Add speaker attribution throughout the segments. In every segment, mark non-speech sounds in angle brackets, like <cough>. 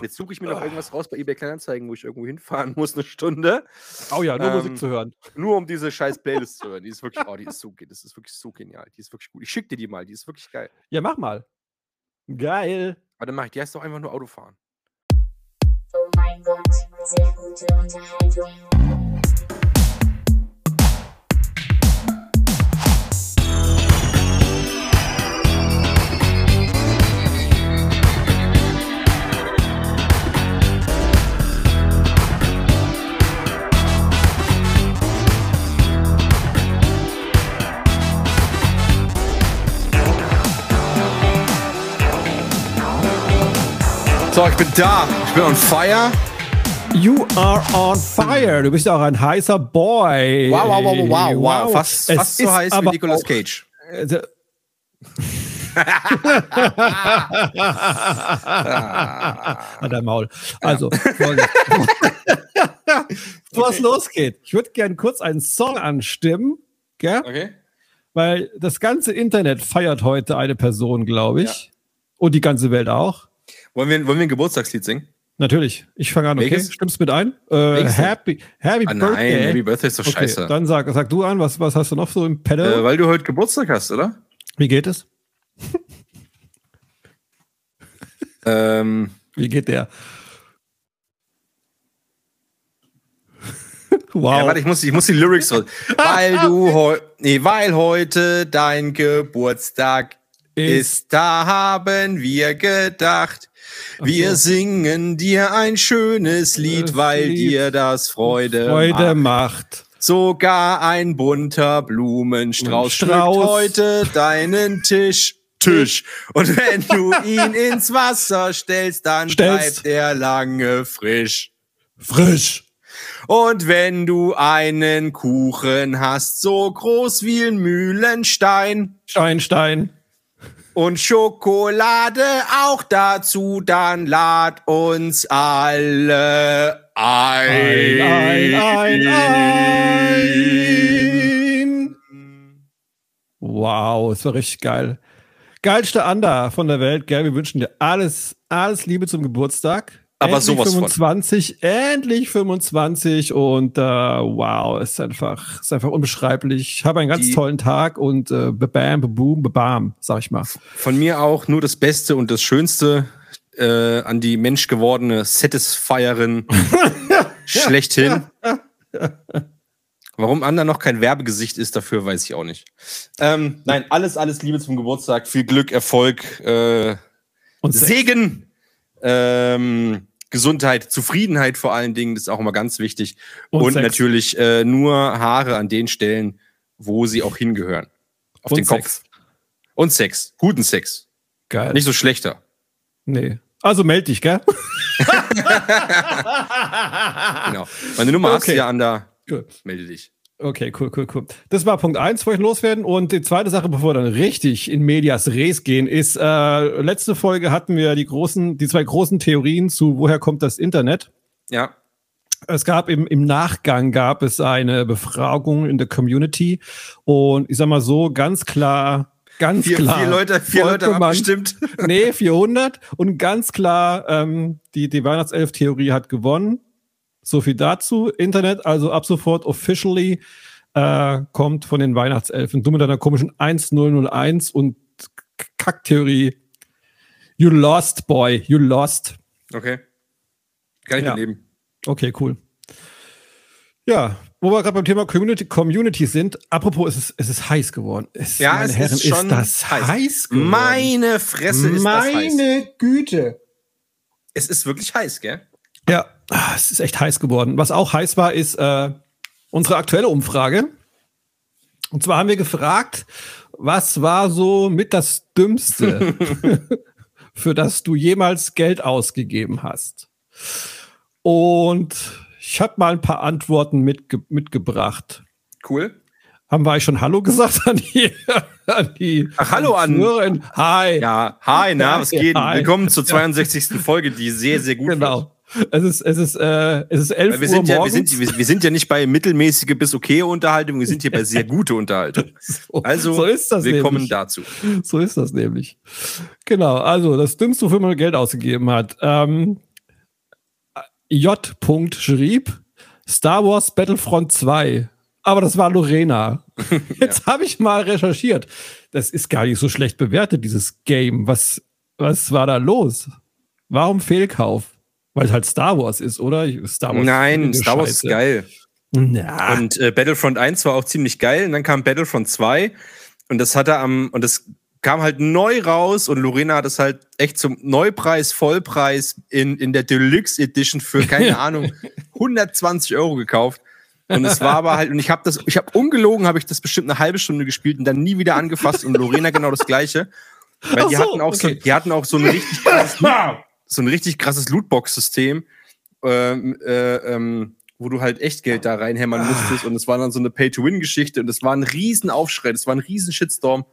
Speaker 1: Jetzt suche ich mir noch irgendwas raus bei eBay Kleinanzeigen, wo ich irgendwo hinfahren <laughs> muss, eine Stunde.
Speaker 2: Oh ja, nur
Speaker 1: Ähm,
Speaker 2: Musik zu hören.
Speaker 1: Nur um diese scheiß <laughs> Playlist zu hören. Die ist wirklich, oh, die ist so, das ist wirklich so genial. Die ist wirklich gut. Ich schicke dir die mal, die ist wirklich geil.
Speaker 2: Ja, mach mal. Geil.
Speaker 1: Warte mal, die heißt doch einfach nur Autofahren.
Speaker 3: Oh mein Gott, sehr gute Unterhaltung.
Speaker 1: So, ich bin da. Ich bin on fire.
Speaker 2: You are on fire. Du bist auch ein heißer Boy.
Speaker 1: Wow, wow, wow, wow, wow. wow. Fast,
Speaker 2: Es
Speaker 1: fast so heiß wie Nicolas Cage. <laughs>
Speaker 2: Also- An dein Maul. Also, <laughs> bevor es losgeht, ich würde gerne kurz einen Song anstimmen, gell?
Speaker 1: Okay.
Speaker 2: weil das ganze Internet feiert heute eine Person, glaube ich. Und die ganze Welt auch.
Speaker 1: Wollen wir, wollen wir ein Geburtstagslied singen?
Speaker 2: Natürlich. Ich fange an, okay?
Speaker 1: Welches?
Speaker 2: Stimmst mit ein? Äh, happy Happy
Speaker 1: Ah,
Speaker 2: Birthday.
Speaker 1: nein, Happy Birthday ist doch
Speaker 2: okay,
Speaker 1: scheiße.
Speaker 2: Dann sag, sag du an, was, was hast du noch so im Pedal?
Speaker 1: Äh, weil du heute Geburtstag hast, oder?
Speaker 2: Wie geht es? <laughs>
Speaker 1: Ähm,
Speaker 2: Wie geht der? <laughs> wow.
Speaker 1: Ja, warte, ich muss, ich muss die Lyrics raus. <laughs> weil du heu nee, weil heute dein Geburtstag ist, da haben wir gedacht. Wir
Speaker 2: so.
Speaker 1: singen dir ein schönes Lied,
Speaker 2: Das
Speaker 1: weil
Speaker 2: Lied
Speaker 1: dir das Freude,
Speaker 2: Freude
Speaker 1: macht.
Speaker 2: macht.
Speaker 1: Sogar ein bunter Blumenstrauß schmückt
Speaker 2: Strauß.
Speaker 1: heute deinen Tisch. Tisch. Und wenn du <laughs> ihn ins Wasser stellst, dann
Speaker 2: Stellst.
Speaker 1: bleibt er lange frisch.
Speaker 2: Frisch.
Speaker 1: Und wenn du einen Kuchen hast, so groß wie ein Mühlenstein
Speaker 2: Stein, Stein.
Speaker 1: Und Schokolade auch dazu, dann lad uns alle ein.
Speaker 2: Ein, ein, ein. Wow, es war richtig geil. Geilste Anda von der Welt, gell? Wir wünschen dir alles, alles Liebe zum Geburtstag.
Speaker 1: Aber
Speaker 2: endlich
Speaker 1: sowas von.
Speaker 2: 25, endlich 25 und äh, wow, ist einfach, ist einfach unbeschreiblich. Habe einen ganz
Speaker 1: Die-
Speaker 2: tollen Tag und äh, bam, boom, bam, sag ich mal.
Speaker 1: Von mir auch nur das Beste und das Schönste äh, an die menschgewordene Satisfierin <laughs> schlechthin. Warum Anna noch kein Werbegesicht ist dafür, weiß ich auch nicht. Ähm, nein, alles, alles Liebe zum Geburtstag, viel Glück, Erfolg, äh,
Speaker 2: Und.
Speaker 1: Segen, ähm, Gesundheit, Zufriedenheit vor allen Dingen, das ist auch immer ganz wichtig.
Speaker 2: Und
Speaker 1: Und, natürlich äh, nur Haare an den Stellen, wo sie auch hingehören. Auf
Speaker 2: Und
Speaker 1: den Kopf.
Speaker 2: Sex.
Speaker 1: Und Sex. Guten Sex.
Speaker 2: Geil.
Speaker 1: Nicht so schlechter.
Speaker 2: nee. Also meld dich, gell? <laughs>
Speaker 1: Genau. Meine Nummer hast du
Speaker 2: Okay.
Speaker 1: ja an der.
Speaker 2: Gut.
Speaker 1: Melde dich.
Speaker 2: Okay, cool, cool, cool. Das war Punkt eins, wollte ich loswerden. Und die zweite Sache, bevor wir dann richtig in Medias Res gehen, ist, äh, letzte Folge hatten wir die großen, die zwei großen Theorien zu, woher kommt das Internet?
Speaker 1: Ja.
Speaker 2: Es gab im, im Nachgang gab es eine Befragung in der Community und ich sag mal so, ganz klar, ganz
Speaker 1: Vier,
Speaker 2: klar.
Speaker 1: vier Leute, vier Leute haben abgestimmt.
Speaker 2: Nee, 400 und ganz klar, ähm, die, die Weihnachtself-Theorie hat gewonnen. So viel dazu. Internet, also ab sofort officially, äh, kommt von den Weihnachtselfen. Du mit deiner komischen 1001 und Kacktheorie. You lost, boy. You lost.
Speaker 1: Okay. Kann ich
Speaker 2: Ja.
Speaker 1: mitleben.
Speaker 2: Okay, cool. Ja, wo wir gerade beim Thema Community, Community sind, apropos, es ist, es ist heiß geworden. Es,
Speaker 1: Ja,
Speaker 2: meine
Speaker 1: es
Speaker 2: Herren,
Speaker 1: ist schon
Speaker 2: das heiß,
Speaker 1: heiß.
Speaker 2: geworden.
Speaker 1: Meine Fresse ist das heiß.
Speaker 2: Meine Güte.
Speaker 1: Es ist wirklich heiß, gell?
Speaker 2: Ja, ah, es ist echt heiß geworden. Was auch heiß war, ist äh, unsere aktuelle Umfrage. Und zwar haben wir gefragt, was war so mit das Dümmste, <laughs> für das du jemals Geld ausgegeben hast? Und ich habe mal ein paar Antworten mitge mitgebracht.
Speaker 1: Cool.
Speaker 2: Haben wir eigentlich schon Hallo gesagt <laughs> an die, an die
Speaker 1: Ach, Hallo an-
Speaker 2: Hörerin? Hi.
Speaker 1: Ja, hi, na, was geht?
Speaker 2: Hi.
Speaker 1: Willkommen zur <laughs> 62. Folge, die sehr, sehr gut
Speaker 2: Genau. Es ist, es ist, äh, es ist 11
Speaker 1: wird. Wir
Speaker 2: Uhr
Speaker 1: sind, ja, wir,
Speaker 2: morgens.
Speaker 1: sind, wir, wir sind ja nicht bei mittelmäßige bis okay Unterhaltung, wir sind hier bei sehr gute Unterhaltung. <laughs>
Speaker 2: So,
Speaker 1: Also,
Speaker 2: so ist das
Speaker 1: willkommen
Speaker 2: nämlich.
Speaker 1: dazu.
Speaker 2: So ist das nämlich. Genau, also das Dümmste, wofür man Geld ausgegeben hat. Ähm, J. schrieb Star Wars Battlefront 2. Aber das war Lorena. <laughs> Jetzt habe ich mal recherchiert. Das ist gar nicht so schlecht bewertet, dieses Game. Was, was war da los? Warum Fehlkauf? Weil es halt Star Wars ist, oder? Star Wars
Speaker 1: Nein, Star Wars ist geil.
Speaker 2: Na,
Speaker 1: Und äh, Battlefront 1 war auch ziemlich geil. Und dann kam Battlefront 2 und das hat er am, und das kam halt neu raus und Lorena hat es halt echt zum Neupreis, Vollpreis in, in der Deluxe Edition für, keine <laughs> Ahnung, 120 Euro gekauft. Und es war aber halt, und ich habe das, ich habe ungelogen, habe ich das bestimmt eine halbe Stunde gespielt und dann nie wieder angefasst und Lorena genau das gleiche. Weil die
Speaker 2: so,
Speaker 1: hatten auch so,
Speaker 2: okay.
Speaker 1: die hatten auch so ein richtig krasses, <laughs> so ein richtig krasses Lootbox-System, ähm, äh, ähm, wo du halt echt Geld da reinhämmern musstest und es war dann so eine Pay-to-Win-Geschichte und es war ein riesen Aufschrei, das war ein riesen Shitstorm.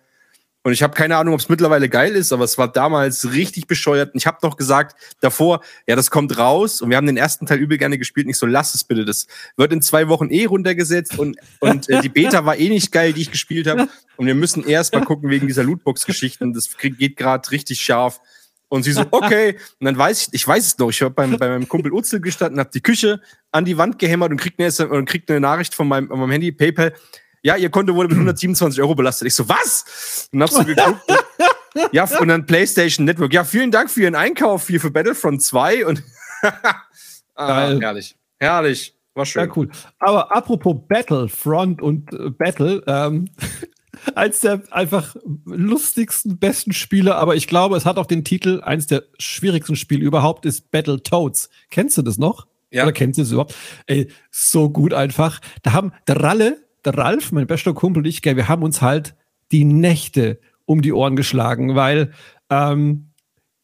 Speaker 1: Und ich habe keine Ahnung, ob es mittlerweile geil ist, aber es war damals richtig bescheuert. Und ich habe noch gesagt davor, ja, das kommt raus. Und wir haben den ersten Teil übel gerne gespielt. Nicht so, lass es bitte. Das wird in zwei Wochen eh runtergesetzt. Und, und äh, die Beta war eh nicht geil, die ich gespielt habe. Und wir müssen erst mal gucken wegen dieser Lootbox-Geschichten. Das geht gerade richtig scharf. Und sie so, <laughs> okay. Und dann weiß ich, ich weiß es noch, ich habe beim, bei meinem Kumpel Utzel gestanden, habe die Küche an die Wand gehämmert und kriegt eine, und kriegt eine Nachricht von meinem, von meinem Handy, PayPal. Ja, ihr Konto wurde mit 127 Euro belastet. Ich so, was? Und hab so geguckt. <laughs> ja, und dann PlayStation Network. Ja, vielen Dank für Ihren Einkauf hier für Battlefront 2 und <laughs> ah, herrlich. Herrlich. War schön.
Speaker 2: Ja, cool. Aber apropos Battlefront und äh, Battle, ähm, eins der einfach lustigsten, besten Spiele, aber ich glaube, es hat auch den Titel, eins der schwierigsten Spiele überhaupt, ist Battletoads. Kennst du das noch?
Speaker 1: Ja.
Speaker 2: Oder kennst du es überhaupt? Ey, so gut einfach. Da haben der Ralle, der Ralf, mein bester Kumpel und ich, gell, wir haben uns halt die Nächte um die Ohren geschlagen, weil ähm,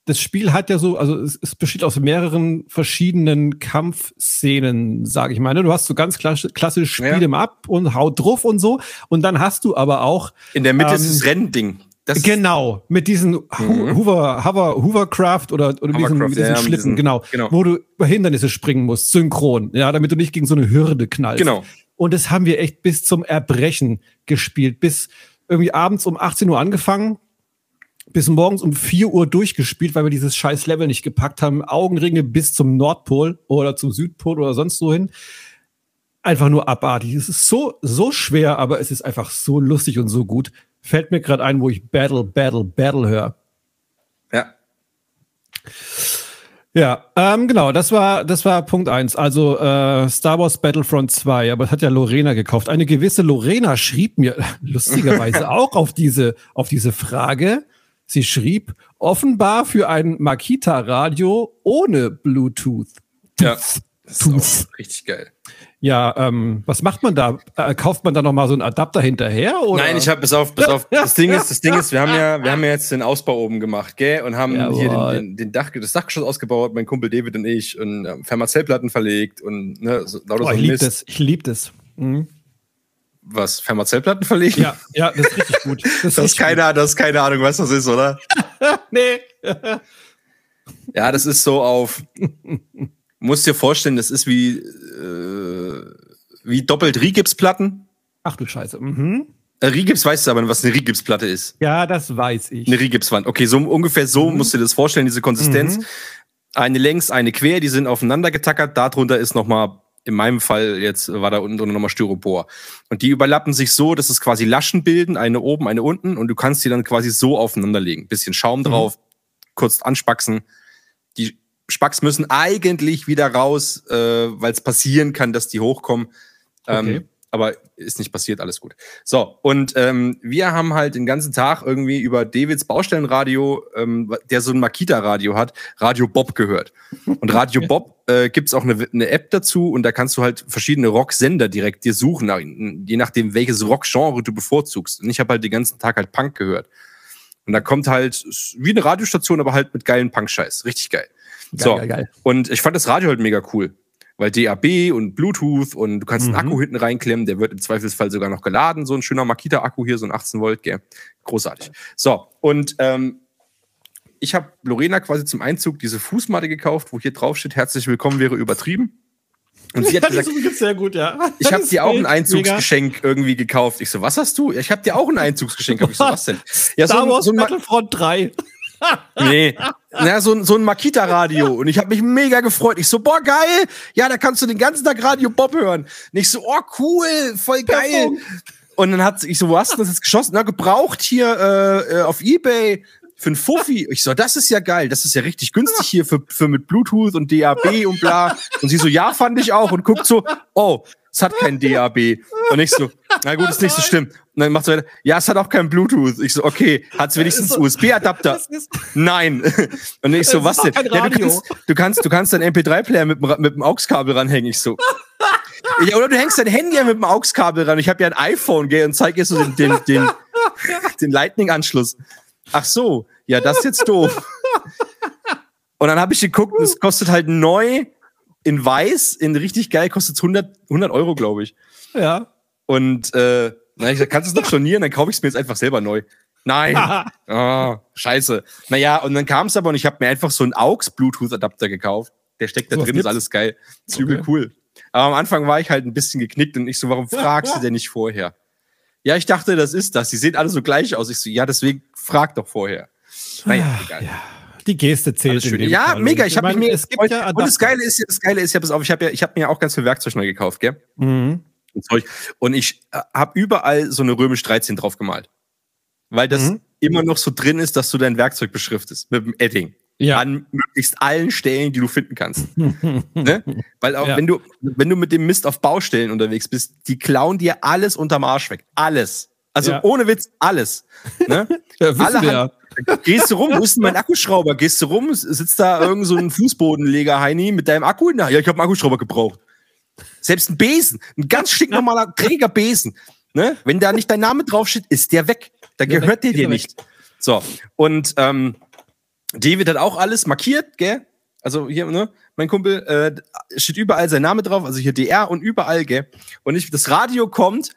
Speaker 2: das Spiel hat ja so, also es, es besteht aus mehreren verschiedenen Kampfszenen, sage ich mal. ne? Du hast so ganz klassisch, klassisch Spiel
Speaker 1: Ja.
Speaker 2: im Ab und haut drauf und so. Und dann hast du aber auch
Speaker 1: In der Mitte ist
Speaker 2: Ähm,
Speaker 1: das Rennding. Das ist-
Speaker 2: genau mit diesen Hu- Hoover, Hover, Hovercraft oder, oder diesen,
Speaker 1: Hovercraft,
Speaker 2: mit diesen
Speaker 1: ja, mit
Speaker 2: Schlitten,
Speaker 1: diesen-
Speaker 2: genau,
Speaker 1: genau.
Speaker 2: wo du über Hindernisse springen musst, synchron, ja, damit du nicht gegen so eine Hürde knallst.
Speaker 1: Genau.
Speaker 2: Und das haben wir echt bis zum Erbrechen gespielt, bis irgendwie abends um 18 Uhr angefangen, bis morgens um 4 Uhr durchgespielt, weil wir dieses scheiß Level nicht gepackt haben. Augenringe bis zum Nordpol oder zum Südpol oder sonst wo hin. Einfach nur abartig. Es ist so, so schwer, aber es ist einfach so lustig und so gut. Fällt mir gerade ein, wo ich Battle, Battle, Battle höre.
Speaker 1: ja.
Speaker 2: Ja, ähm, genau, das war, das war Punkt eins. Also äh, Star Wars Battlefront 2, aber das hat ja Lorena gekauft. Eine gewisse Lorena schrieb mir <laughs> lustigerweise <laughs> auch auf diese, auf diese Frage. Sie schrieb, offenbar für ein Makita-Radio ohne Bluetooth.
Speaker 1: Ja. Das ist richtig geil.
Speaker 2: Ja, ähm, was macht man da? Äh, kauft man da noch mal so einen Adapter hinterher? Oder?
Speaker 1: Nein, ich habe bis auf, bis auf. Das Ding ist, das Ding ist, wir haben ja, wir haben ja jetzt den Ausbau oben gemacht, gell, und haben hier
Speaker 2: Jawohl.
Speaker 1: den, den, den Dach, das Dachgeschoss ausgebaut, mein Kumpel David und ich und ähm, Fermazellplatten verlegt und ne, so, lauter
Speaker 2: Boah,
Speaker 1: so
Speaker 2: ich liebe das. Ich liebe das. Mhm.
Speaker 1: Was Fermazellplatten verlegen?
Speaker 2: Ja, ja, das ist richtig gut. <laughs> Das ist,
Speaker 1: Das ist keine, das ist keine Ahnung, was das ist, oder?
Speaker 2: gut. <laughs> Nee. <laughs>
Speaker 1: Ja, das ist so auf. musst dir vorstellen, das ist wie äh, wie doppelt Rigipsplatten.
Speaker 2: Ach du Scheiße. Mhm.
Speaker 1: Äh, Rigips weißt du aber, was eine Rigipsplatte ist.
Speaker 2: Ja, das weiß ich.
Speaker 1: Eine Rigipswand. Okay, so ungefähr so musst du dir das vorstellen, diese Konsistenz.
Speaker 2: Mhm.
Speaker 1: Eine längs, eine quer, die sind aufeinander getackert. Darunter ist nochmal, in meinem Fall jetzt war da unten drunter nochmal Styropor. Und die überlappen sich so, dass es quasi Laschen bilden, eine oben, eine unten. Und du kannst die dann quasi so aufeinanderlegen. Bisschen Schaum drauf, kurz anspacksen. Die Spacks müssen eigentlich wieder raus, äh, weil es passieren kann, dass die hochkommen. Ähm,
Speaker 2: Okay.
Speaker 1: Aber ist nicht passiert, alles gut. So, und ähm, wir haben halt den ganzen Tag irgendwie über Davids Baustellenradio, ähm, der so ein Makita-Radio hat, Radio Bob gehört. Und Radio Bob äh, gibt's auch eine, eine App dazu und da kannst du halt verschiedene Rocksender direkt dir suchen, nach, je nachdem, welches Rockgenre du bevorzugst. Und ich habe halt den ganzen Tag halt Punk gehört. Und da kommt halt wie eine Radiostation, aber halt mit geilen Punk-Scheiß. Richtig geil.
Speaker 2: Geil,
Speaker 1: so.
Speaker 2: geil, geil.
Speaker 1: Und ich fand das Radio halt mega cool. Weil DAB und Bluetooth und du kannst einen
Speaker 2: Mhm.
Speaker 1: Akku hinten reinklemmen, der wird im Zweifelsfall sogar noch geladen. So ein schöner Makita-Akku hier, so ein 18 Volt, gell? Großartig. So, und ähm, ich habe Lorena quasi zum Einzug diese Fußmatte gekauft, wo hier drauf steht, herzlich willkommen wäre übertrieben. Und sie hat <laughs> gesagt,
Speaker 2: sehr gut, ja.
Speaker 1: ich habe dir auch ein
Speaker 2: mega.
Speaker 1: Einzugsgeschenk irgendwie gekauft. Ich so, was hast du? Ich habe dir auch ein Einzugsgeschenk. Ich so, was denn? Ja,
Speaker 2: Star
Speaker 1: ein-
Speaker 2: Wars
Speaker 1: ein Ma-
Speaker 2: Battlefront 3.
Speaker 1: Nee. Na, so, ein- so ein Makita-Radio. Und ich habe mich mega gefreut. Ich so, boah, geil. Ja, da kannst du den ganzen Tag Radio Bob hören. Und ich so, oh, cool, voll geil. Und dann hat ich so, wo hast du das jetzt geschossen? Na, gebraucht hier äh, äh, auf Ebay für ein Fuffi. Ich so, das ist ja geil. Das ist ja richtig günstig hier für, für mit Bluetooth und DAB und bla. Und sie so, ja, fand ich auch. Und guckt so, oh, es hat kein DAB. Und ich so, na gut, ist nicht so schlimm. Und dann macht sie weiter, ja, es hat auch kein Bluetooth. Ich so, okay, hat es wenigstens USB-Adapter? <laughs>
Speaker 2: Das ist-
Speaker 1: Nein. <laughs> Und ich so, was denn? Ja, du, kannst, du kannst, du kannst deinen MP3-Player mit, mit dem AUX-Kabel ranhängen. Ich so. Ja, oder du hängst dein Handy ja mit dem AUX-Kabel ran. Ich habe ja ein iPhone, gell, und zeig dir so den, den, den, <laughs> den Lightning-Anschluss. Ach so, ja, das ist jetzt doof. Und dann habe ich geguckt, es kostet halt neu in weiß, in richtig geil, kostet 100, 100 Euro, glaube ich.
Speaker 2: Ja.
Speaker 1: Und äh, na, ich sag, kannst du es noch stornieren, dann kaufe ich es mir jetzt einfach selber neu. Nein. <laughs> Ah, scheiße. Naja, und dann kam es aber und ich habe mir einfach so einen AUX-Bluetooth-Adapter gekauft. Der steckt da
Speaker 2: Sowas
Speaker 1: drin, ist alles geil. Ist
Speaker 2: Okay.
Speaker 1: übel cool. Aber am Anfang war ich halt ein bisschen geknickt und ich so, warum fragst du denn nicht vorher? Ja, ich dachte, das ist das. Die sehen alle so gleich aus. Ich so, ja, deswegen frag doch vorher. Naja, egal.
Speaker 2: Die Geste zählt. In
Speaker 1: schön.
Speaker 2: dem
Speaker 1: Ja,
Speaker 2: Fall.
Speaker 1: mega. Ich
Speaker 2: meine,
Speaker 1: mega
Speaker 2: Es gibt ja
Speaker 1: und das. Geile ist, das Geile ist ja, pass auf, ich habe ja, ich habe mir auch ganz viel Werkzeug neu gekauft, gell?
Speaker 2: Mhm.
Speaker 1: und Zeug. Und ich äh, habe überall so eine römisch 13 drauf gemalt. Weil das
Speaker 2: Mhm.
Speaker 1: immer noch so drin ist, dass du dein Werkzeug beschriftest mit dem Edding.
Speaker 2: Ja.
Speaker 1: An möglichst allen Stellen, die du finden kannst. <laughs> ne? Weil auch
Speaker 2: Ja.
Speaker 1: wenn du, wenn du mit dem Mist auf Baustellen unterwegs bist, die klauen dir alles unterm Arsch weg. Alles. Also
Speaker 2: Ja.
Speaker 1: ohne Witz, alles. Ne? <laughs>
Speaker 2: Ja,
Speaker 1: Alle
Speaker 2: wir ja.
Speaker 1: Gehst du rum, wo ist denn mein Akkuschrauber? Gehst du rum, sitzt da irgend so ein Fußbodenleger, Heini, mit deinem Akku? Na, ja, ich habe einen Akkuschrauber gebraucht. Selbst ein Besen, ein ganz stinknormaler, träger Besen. Ne? Wenn da nicht dein Name draufsteht, ist der weg. Da
Speaker 2: Ja,
Speaker 1: gehört der dir
Speaker 2: weg.
Speaker 1: nicht. So, und ähm, David hat auch alles markiert, gell? Also hier, ne, mein Kumpel, äh, steht überall sein Name drauf, also hier DR und überall, gell? Und ich, das Radio kommt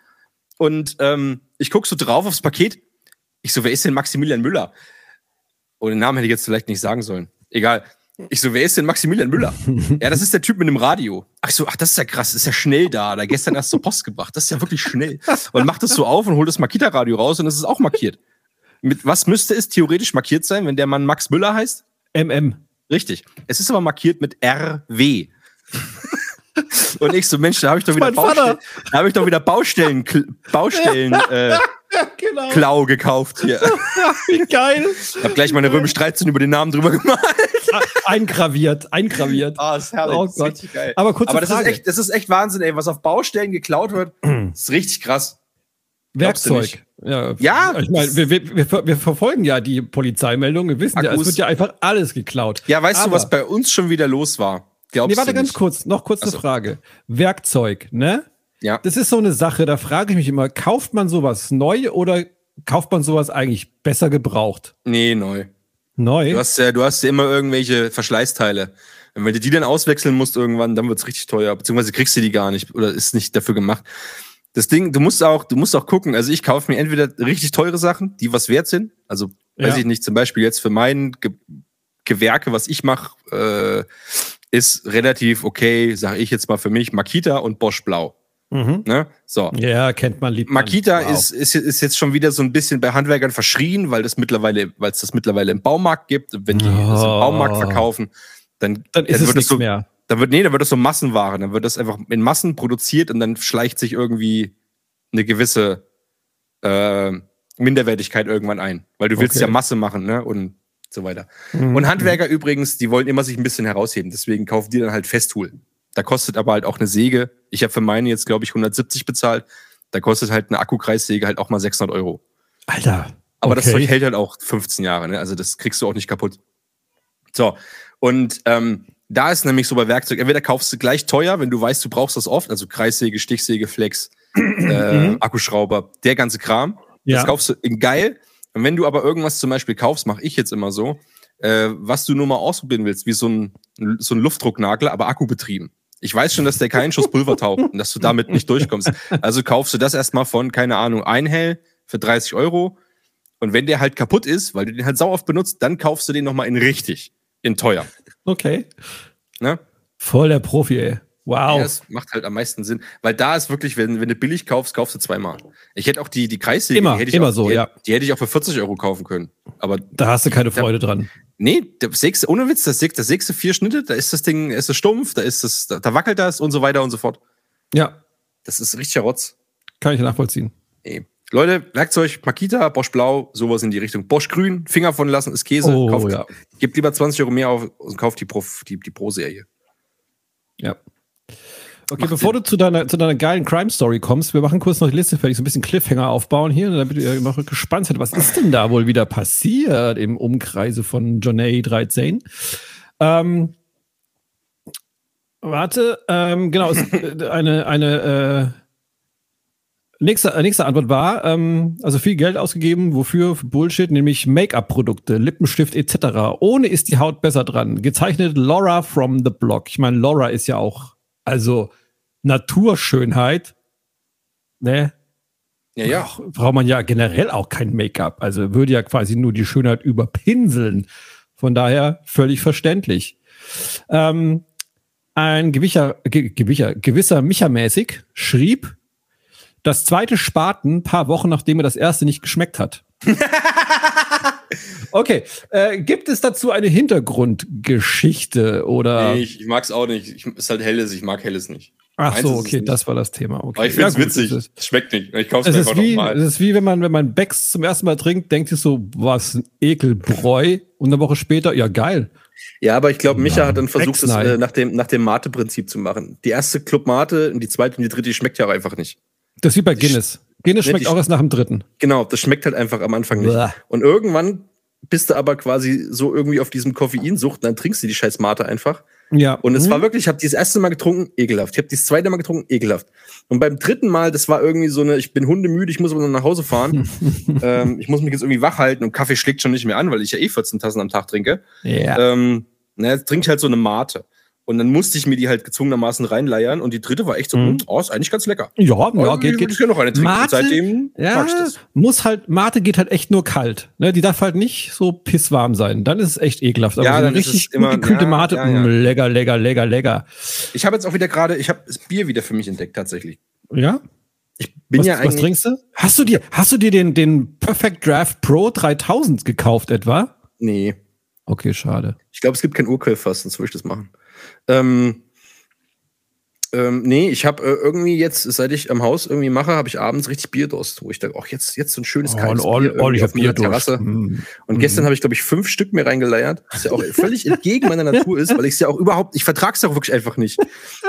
Speaker 1: und ähm, ich guck so drauf aufs Paket. Ich so, wer ist denn Maximilian Müller? Und den Namen hätte ich jetzt vielleicht nicht sagen sollen. Egal. Ich so, wer ist denn Maximilian Müller? <laughs> ja, das ist der Typ mit dem Radio. Ach so, ach, das ist ja krass, das ist ja schnell da. Da gestern erst zur Post gebracht. Das ist ja wirklich schnell. Und macht das so auf und holt das Makita-Radio raus und es ist auch markiert. Mit was müsste es theoretisch markiert sein, wenn der Mann Max Müller heißt?
Speaker 2: MM.
Speaker 1: Richtig. Es ist aber markiert mit RW. Und ich so, Mensch, da habe ich doch wieder. Baustellen, da habe ich doch wieder Baustellen, Baustellen äh,
Speaker 2: Genau.
Speaker 1: Klau gekauft hier.
Speaker 2: Wie geil.
Speaker 1: Hab gleich meine römisch 13 über den Namen drüber gemacht.
Speaker 2: eingraviert, eingraviert.
Speaker 1: Ah, ist herrlich.
Speaker 2: Oh
Speaker 1: Das ist
Speaker 2: Gott.
Speaker 1: richtig geil.
Speaker 2: Aber kurze
Speaker 1: Aber das ist
Speaker 2: Frage.
Speaker 1: echt, das ist echt Wahnsinn, ey, was auf Baustellen geklaut wird. <clears throat> ist richtig krass.
Speaker 2: Werkzeug. Ja,
Speaker 1: Ja,
Speaker 2: Ich meine, wir, wir, wir, wir verfolgen ja die Polizeimeldungen. Wir wissen ja, es
Speaker 1: Akkus.
Speaker 2: wird ja einfach alles geklaut.
Speaker 1: Ja, weißt
Speaker 2: Aber-
Speaker 1: du, was bei uns schon wieder los war? Glaubst
Speaker 2: Nee, warte ganz
Speaker 1: nicht?
Speaker 2: kurz, noch kurz
Speaker 1: Ach so.
Speaker 2: eine Frage. Werkzeug, ne?
Speaker 1: Ja.
Speaker 2: Das ist so eine Sache, da frage ich mich immer, kauft man sowas neu oder kauft man sowas eigentlich besser gebraucht?
Speaker 1: Nee, neu.
Speaker 2: Neu?
Speaker 1: Du hast ja, du hast ja immer irgendwelche Verschleißteile. Und wenn du die dann auswechseln musst irgendwann, dann wird's richtig teuer. Beziehungsweise kriegst du die gar nicht oder ist nicht dafür gemacht. Das Ding, du musst auch, du musst auch gucken. Also ich kaufe mir entweder richtig teure Sachen, die was wert sind. Also weiß
Speaker 2: Ja.
Speaker 1: ich nicht, zum Beispiel jetzt für mein Ge Gewerke, was ich mache, äh, ist relativ okay, sage ich jetzt mal für mich, Makita und Bosch Blau.
Speaker 2: mhm.
Speaker 1: Ne? So.
Speaker 2: Ja, kennt man, liebt man.
Speaker 1: Makita
Speaker 2: Wow.
Speaker 1: ist, ist, ist jetzt schon wieder so ein bisschen bei Handwerkern verschrien, weil das mittlerweile, weil es das mittlerweile im Baumarkt gibt. Wenn die das im
Speaker 2: Oh.
Speaker 1: Baumarkt verkaufen, dann,
Speaker 2: Dann ist es
Speaker 1: wird das
Speaker 2: nichts
Speaker 1: so,
Speaker 2: mehr.
Speaker 1: Dann wird, nee, dann wird das so Massenware. Dann wird das einfach in Massen produziert und dann schleicht sich irgendwie eine gewisse äh, Minderwertigkeit irgendwann ein. Weil du willst
Speaker 2: Okay.
Speaker 1: ja Masse machen, ne? Und so weiter.
Speaker 2: Mhm.
Speaker 1: Und Handwerker übrigens, die wollen immer sich ein bisschen herausheben. Deswegen kaufen die dann halt Festool. Da kostet aber halt auch eine Säge. Ich habe für meine jetzt, glaube ich, 170 bezahlt. Da kostet halt eine Akkukreissäge halt auch mal 600 Euro.
Speaker 2: Alter.
Speaker 1: Aber das
Speaker 2: okay.
Speaker 1: Zeug hält halt auch 15 Jahre. Ne? Also das kriegst du auch nicht kaputt. So, und ähm, da ist nämlich so bei Werkzeug, entweder kaufst du gleich teuer, wenn du weißt, du brauchst das oft, also Kreissäge, Stichsäge, Flex, äh, Akkuschrauber, der ganze Kram.
Speaker 2: Ja.
Speaker 1: Das kaufst du in geil. Und wenn du aber irgendwas zum Beispiel kaufst, mache ich jetzt immer so, äh, was du nur mal ausprobieren willst, wie so ein, so ein Luftdrucknagel, aber akkubetrieben. Ich weiß schon, dass der keinen Schuss Pulver taucht und dass du damit nicht durchkommst. Also kaufst du das erstmal von, keine Ahnung, Einhell für 30 Euro. Und wenn der halt kaputt ist, weil du den halt sau oft benutzt, dann kaufst du den nochmal in richtig, in teuer.
Speaker 2: Okay.
Speaker 1: Ne?
Speaker 2: Voll der Profi, ey. Wow.
Speaker 1: Ja, es macht halt am meisten Sinn, weil da ist wirklich, wenn, wenn du billig kaufst, kaufst du zweimal. Ich hätte auch die, die Kreissäge,
Speaker 2: Immer,
Speaker 1: die hätte ich
Speaker 2: immer
Speaker 1: auch,
Speaker 2: so,
Speaker 1: die,
Speaker 2: ja.
Speaker 1: Die hätte ich auch für 40 Euro kaufen können. Aber
Speaker 2: Da hast du keine Freude dran.
Speaker 1: nee, da sägst, ohne Witz, das sägst, das sägst du vier Schnitte, da ist das Ding, ist es stumpf, da ist das, da, da wackelt das und so weiter und so fort.
Speaker 2: Ja,
Speaker 1: Das ist richtiger Rotz.
Speaker 2: kann ich nachvollziehen.
Speaker 1: Nee. Leute, Werkzeug, Makita, Bosch Blau, sowas in die Richtung. Bosch Grün, Finger von lassen, ist Käse.
Speaker 2: Oh,
Speaker 1: kauft,
Speaker 2: ja.
Speaker 1: Gebt lieber 20 Euro mehr auf und kauft die Pro, die, die Pro-Serie.
Speaker 2: Ja. Okay,
Speaker 1: Macht
Speaker 2: bevor
Speaker 1: Sinn.
Speaker 2: du zu deiner, zu deiner geilen Crime-Story kommst, wir machen kurz noch die Liste fertig, so ein bisschen Cliffhanger aufbauen hier, damit ihr noch gespannt seid. Was ist denn da wohl wieder passiert im Umkreise von Jonay 13? Ähm, warte, ähm, genau, es, äh, eine, eine äh, nächste, äh, nächste Antwort war, ähm, also viel Geld ausgegeben, wofür? Für Bullshit, nämlich Make-up-Produkte, Lippenstift etc. Ohne ist die Haut besser dran. Gezeichnet Laura from the Block. Ich meine, Laura ist ja auch, also Naturschönheit, ne?
Speaker 1: Ja, ja.
Speaker 2: Brauch- Braucht man ja generell auch kein Make-up. Also würde ja quasi nur die Schönheit überpinseln. Von daher völlig verständlich. Ähm, ein gewisser, ge, gewisser, gewisser Micha-mäßig schrieb, das zweite Spaten paar Wochen, nachdem er das erste nicht geschmeckt hat. <laughs> okay, äh, gibt es dazu eine Hintergrundgeschichte oder?
Speaker 1: Nee, ich, ich mag es auch nicht. Ich, ist halt helles, ich mag helles nicht.
Speaker 2: Ach
Speaker 1: Meins
Speaker 2: so,
Speaker 1: es
Speaker 2: okay, das war das Thema. Okay.
Speaker 1: Aber ich finde es
Speaker 2: Ja, gut,
Speaker 1: witzig.
Speaker 2: es
Speaker 1: Es schmeckt nicht. Ich kaufe
Speaker 2: Es
Speaker 1: es
Speaker 2: ist,
Speaker 1: einfach
Speaker 2: wie, es
Speaker 1: nochmal.
Speaker 2: ist wie wenn man, wenn man Becks zum ersten Mal trinkt, denkt sich so, was ein Ekelbräu. Und eine Woche später, ja geil.
Speaker 1: Ja, aber ich glaube, Micha
Speaker 2: Ja,
Speaker 1: hat dann versucht, es
Speaker 2: Drecksneid.
Speaker 1: äh, nach dem, nach dem Mate-Prinzip zu machen. Die erste Club Mate und die zweite und die dritte, die schmeckt ja auch einfach nicht.
Speaker 2: Das ist wie bei Guinness.
Speaker 1: Nee,
Speaker 2: schmeckt
Speaker 1: die-
Speaker 2: auch erst nach dem dritten.
Speaker 1: Genau, das schmeckt halt einfach am Anfang nicht.
Speaker 2: Bäh.
Speaker 1: Und irgendwann bist du aber quasi so irgendwie auf diesem Koffeinsucht, dann trinkst du die scheiß Mate einfach.
Speaker 2: Ja.
Speaker 1: Und es
Speaker 2: Mhm.
Speaker 1: war wirklich, ich habe das erste Mal getrunken, ekelhaft. Ich habe das zweite Mal getrunken, ekelhaft. Und beim dritten Mal, das war irgendwie so eine, ich bin hundemüde, ich muss aber noch nach Hause fahren. <laughs> ähm, ich muss mich jetzt irgendwie wach halten und Kaffee schlägt schon nicht mehr an, weil ich ja eh 14 Tassen am Tag trinke.
Speaker 2: Ja.
Speaker 1: Ähm, na, jetzt trinke ich halt so eine Mate. Und dann musste ich mir die halt gezwungenermaßen reinleiern. Und die dritte war echt so,
Speaker 2: Mhm.
Speaker 1: hm, oh, ist eigentlich ganz lecker.
Speaker 2: ja, ja, geht,
Speaker 1: ich
Speaker 2: geht.
Speaker 1: würde gerne noch eine trinken.
Speaker 2: Mate,
Speaker 1: seitdem
Speaker 2: Ja,
Speaker 1: ich
Speaker 2: muss halt, Mate geht halt echt nur kalt. Ne? Die darf halt nicht so pisswarm sein. Dann ist es echt ekelhaft. Aber
Speaker 1: Ja,
Speaker 2: so eine richtig
Speaker 1: immer-
Speaker 2: gekühlte
Speaker 1: ja,
Speaker 2: Mate,
Speaker 1: ja, ja.
Speaker 2: mh, lecker, lecker, lecker, lecker.
Speaker 1: Ich habe jetzt auch wieder gerade, ich habe das Bier wieder für mich entdeckt, tatsächlich.
Speaker 2: Ja?
Speaker 1: Ich bin
Speaker 2: was,
Speaker 1: ja
Speaker 2: was
Speaker 1: eigentlich.
Speaker 2: trinkst du? Hast du dir, hast du dir den, den Perfect Draft Pro 3000 gekauft etwa?
Speaker 1: Nee.
Speaker 2: Okay, schade.
Speaker 1: Ich glaube, es gibt kein Urquellfass, sonst würde ich das machen. Ähm, ähm, nee, ich habe äh, irgendwie jetzt, seit ich am Haus irgendwie mache, habe ich abends richtig Bierdurst, wo ich da auch jetzt, jetzt so ein schönes
Speaker 2: Oh,
Speaker 1: kaltes
Speaker 2: ordentlich-
Speaker 1: Bier
Speaker 2: ordentlicher
Speaker 1: auf meiner
Speaker 2: Bierdurst.
Speaker 1: Terrasse.
Speaker 2: Mm.
Speaker 1: Und gestern habe ich, glaube ich, fünf Stück mir reingeleiert, was ja auch <laughs> völlig entgegen meiner Natur ist, weil ich es ja auch überhaupt, ich vertrage es auch wirklich einfach nicht.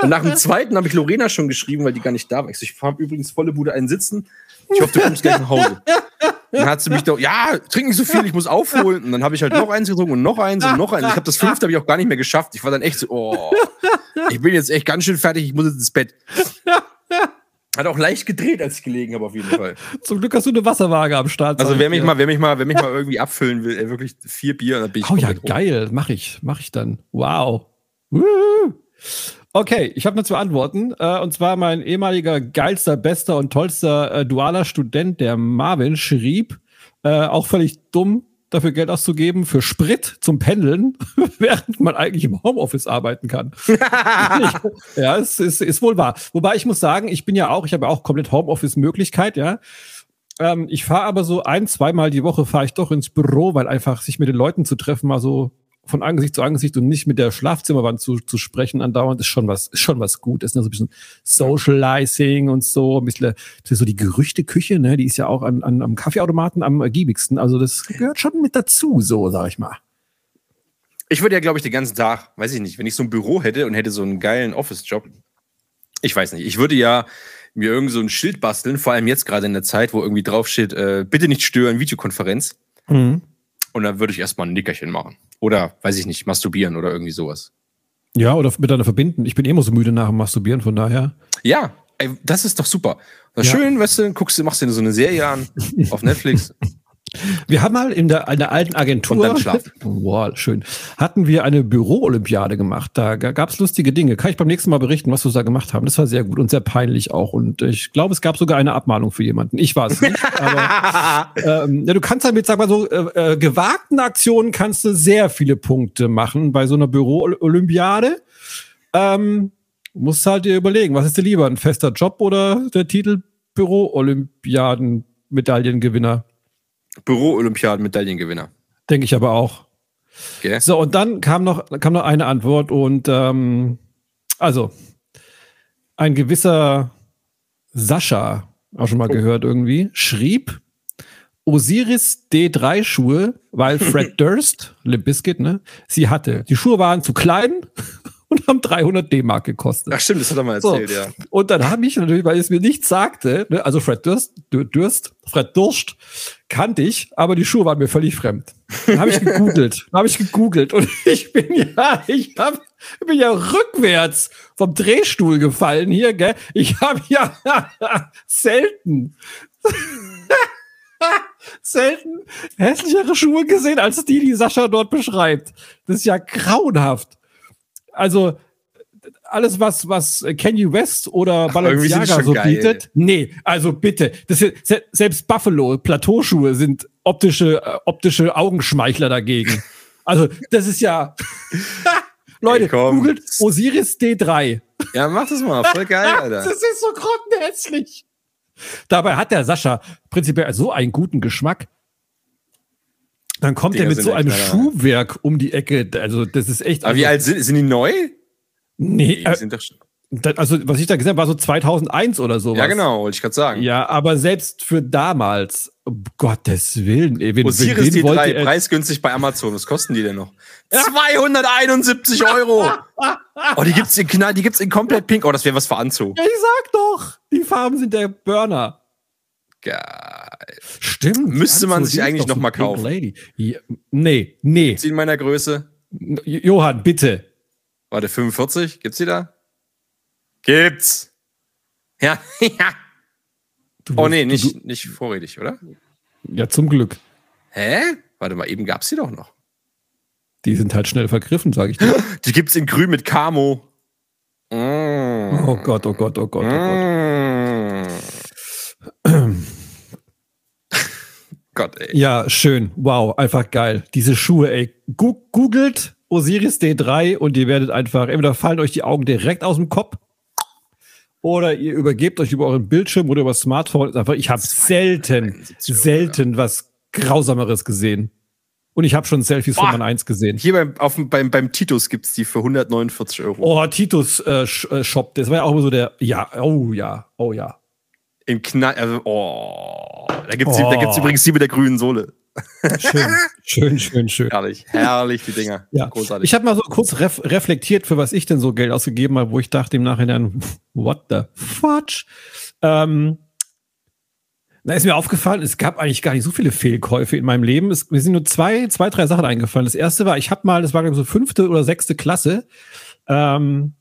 Speaker 1: Und nach dem zweiten habe ich Lorena schon geschrieben, weil die gar nicht da war. Ich, so, ich habe übrigens volle Bude einen sitzen. Ich hoffe, du kommst gleich nach Hause. <laughs> Dann hat sie mich doch, ja, trink nicht so viel, ich muss aufholen. Und dann habe ich halt noch eins getrunken und noch eins und noch eins. Ich habe das fünfte habe ich auch gar nicht mehr geschafft. Ich war dann echt so, oh, ich bin jetzt echt ganz schön fertig, ich muss jetzt ins Bett. Hat auch leicht gedreht, als ich gelegen habe, auf jeden Fall.
Speaker 2: Zum Glück hast du eine Wasserwaage am Start.
Speaker 1: Also wer
Speaker 2: ich
Speaker 1: mich mal, wer mich mal, wer mich mal irgendwie abfüllen will, ey, wirklich vier Bier dann bin ich
Speaker 2: Oh ja, geil, mach ich, mach ich dann. Wow. Woo. Okay, ich habe nur zwei Antworten. Äh, und zwar mein ehemaliger geilster, bester und tollster äh, dualer Student, der Marvin, schrieb, äh, auch völlig dumm, dafür Geld auszugeben für Sprit zum Pendeln, <laughs> während man eigentlich im Homeoffice arbeiten kann. ich, <laughs> ja, es ist, ist wohl wahr. Wobei ich muss sagen, ich bin ja auch, ich habe ja auch komplett Homeoffice-Möglichkeit, ja. Ähm, ich fahre aber so ein, zweimal die Woche fahre ich doch ins Büro, weil einfach sich mit den Leuten zu treffen, mal so von Angesicht zu Angesicht und nicht mit der Schlafzimmerwand zu, zu sprechen andauernd, ist schon was, ist schon was Gutes. Ne? So ein bisschen Socializing und so, ein bisschen so die Gerüchteküche, ne? die ist ja auch an, an, am Kaffeeautomaten am ergiebigsten. Also das gehört schon mit dazu, so sag ich mal.
Speaker 1: Ich würde ja, glaube ich, den ganzen Tag, weiß ich nicht, wenn ich so ein Büro hätte und hätte so einen geilen Office-Job, ich weiß nicht, ich würde ja mir irgend so ein Schild basteln, vor allem jetzt gerade in der Zeit, wo irgendwie draufsteht, äh, bitte nicht stören, Videokonferenz.
Speaker 2: Mhm.
Speaker 1: Und dann würde ich erstmal ein Nickerchen machen. Oder, weiß ich nicht, masturbieren oder irgendwie sowas.
Speaker 2: Ja, oder miteinander verbinden. Ich bin eh immer so müde nach dem Masturbieren, von daher.
Speaker 1: Ja, ey, das ist doch super.
Speaker 2: Ja.
Speaker 1: Schön, weißt du, guckst du, machst dir so eine Serie an <laughs> auf Netflix.
Speaker 2: Wir haben mal in der, in der alten Agentur,
Speaker 1: Und dann schlafen.
Speaker 2: Boah, schön, hatten wir eine Büro-Olympiade gemacht. Da gab es lustige Dinge. Kann ich beim nächsten Mal berichten, was wir da gemacht haben. Das war sehr gut und sehr peinlich auch. Und ich glaube, es gab sogar eine Abmahnung für jemanden. Ich war es nicht, <laughs> aber ähm, ja, du kannst damit, sag mal so, äh, äh, gewagten Aktionen kannst du sehr viele Punkte machen bei so einer Büro-Olympiade. Ähm, musst halt dir überlegen, was ist dir lieber, ein fester Job oder der Titel Büro-Olympiaden-Medaillengewinner?
Speaker 1: Büro-Olympiaden-Medaillengewinner.
Speaker 2: Denke ich aber auch.
Speaker 1: Okay.
Speaker 2: So, und dann kam noch, kam noch eine Antwort und ähm, also ein gewisser Sascha, auch schon mal gehört irgendwie, schrieb Osiris D3 Schuhe, weil <laughs> Fred Durst, Limp Bizkit, ne, sie hatte. Die Schuhe waren zu klein und haben 300 D-Mark gekostet.
Speaker 1: Ach stimmt, das hat er mal
Speaker 2: So.
Speaker 1: erzählt, ja.
Speaker 2: Und dann habe ich natürlich, weil es mir nichts sagte, ne, also Fred Durst, Durst, Fred Durst kannte ich, aber die Schuhe waren mir völlig fremd. Dann habe ich gegoogelt, <laughs> habe ich gegoogelt und <laughs> ich bin ja, ich hab, ich bin ja rückwärts vom Drehstuhl gefallen hier, gell? Ich habe ja <laughs> selten selten hässlichere Schuhe gesehen als die, die Sascha dort beschreibt. Das ist ja grauenhaft. Also alles, was, was Kanye West oder Balenciaga so
Speaker 1: geil.
Speaker 2: bietet. Nee, also bitte. Das selbst Buffalo, Plateauschuhe sind optische, äh, optische Augenschmeichler dagegen. <laughs> Also, das ist ja. Leute,
Speaker 1: Ey,
Speaker 2: googelt Osiris D3.
Speaker 1: Ja, mach das mal. Voll geil, <laughs> Alter.
Speaker 2: Das ist so grottenhässlich. Dabei hat der Sascha prinzipiell so einen guten Geschmack. Dann kommt
Speaker 1: Dinger
Speaker 2: er mit so einem. Schuhwerk um die Ecke. Also, das ist echt.
Speaker 1: Aber
Speaker 2: also,
Speaker 1: wie alt sind, sind die neu?
Speaker 2: Nee,
Speaker 1: Die
Speaker 2: äh,
Speaker 1: sind doch schon.
Speaker 2: also, was ich da gesehen habe, war so 2001 oder so.
Speaker 1: Ja, genau, wollte ich gerade sagen.
Speaker 2: Ja, aber selbst für damals, um Gottes Willen, ey, wen,
Speaker 1: Osiris
Speaker 2: wen wollte
Speaker 1: D3,
Speaker 2: er-
Speaker 1: preisgünstig bei Amazon. Was kosten die denn noch? <laughs> 271 Euro! Oh, die gibt's in Knall, die gibt's in komplett pink. Oh, das wäre was für Anzug.
Speaker 2: Ja, ich sag doch, die Farben sind der Burner.
Speaker 1: Geil.
Speaker 2: Stimmt.
Speaker 1: Müsste man sich eigentlich
Speaker 2: doch
Speaker 1: noch
Speaker 2: so
Speaker 1: mal
Speaker 2: Pink
Speaker 1: kaufen.
Speaker 2: Lady. Ja, nee, nee.
Speaker 1: Sie in meiner Größe.
Speaker 2: Johann, bitte.
Speaker 1: Warte, 45? Gibt's die da? Gibt's. Ja, <laughs> ja.
Speaker 2: Du
Speaker 1: Oh nee,
Speaker 2: du-
Speaker 1: nicht, nicht vorrätig, oder?
Speaker 2: Ja, zum Glück.
Speaker 1: Hä? Warte mal, eben gab's die doch noch.
Speaker 2: Die sind halt schnell vergriffen, sage ich dir. <gasps>
Speaker 1: Die gibt's in grün mit Camo. Mm.
Speaker 2: Oh Gott, oh Gott, oh Gott, oh Gott.
Speaker 1: Gott, ey.
Speaker 2: Ja, schön. Wow, einfach geil. Diese Schuhe, ey. Googelt Osiris D3 und ihr werdet einfach, entweder fallen euch die Augen direkt aus dem Kopf oder ihr übergebt euch über euren Bildschirm oder über das Smartphone. Einfach, ich habe selten,
Speaker 1: 271 Euro,
Speaker 2: selten was Grausameres gesehen. Und ich habe schon Selfies von
Speaker 1: Boah.
Speaker 2: meinem Eins gesehen.
Speaker 1: Hier beim, auf, beim, beim Titus gibt's die für 149 Euro.
Speaker 2: Oh, Titus äh, äh, Shop, das war ja auch immer so der, ja, oh ja, oh ja.
Speaker 1: Im Knall. Also, oh. Da gibt's, die, da
Speaker 2: Oh.
Speaker 1: gibt's übrigens die mit der grünen Sohle.
Speaker 2: Schön, schön, schön, schön.
Speaker 1: Herrlich. Herrlich, die Dinger.
Speaker 2: Ja,
Speaker 1: Großartig.
Speaker 2: ich habe mal so kurz ref reflektiert, für was ich denn so Geld ausgegeben habe, wo ich dachte im Nachhinein, what the fudge? Ähm, da ist mir aufgefallen, es gab eigentlich gar nicht so viele Fehlkäufe in meinem Leben. Es, mir sind nur zwei, zwei, drei Sachen eingefallen. Das erste war, ich habe mal, das war glaube ich so fünfte oder sechste Klasse, ähm,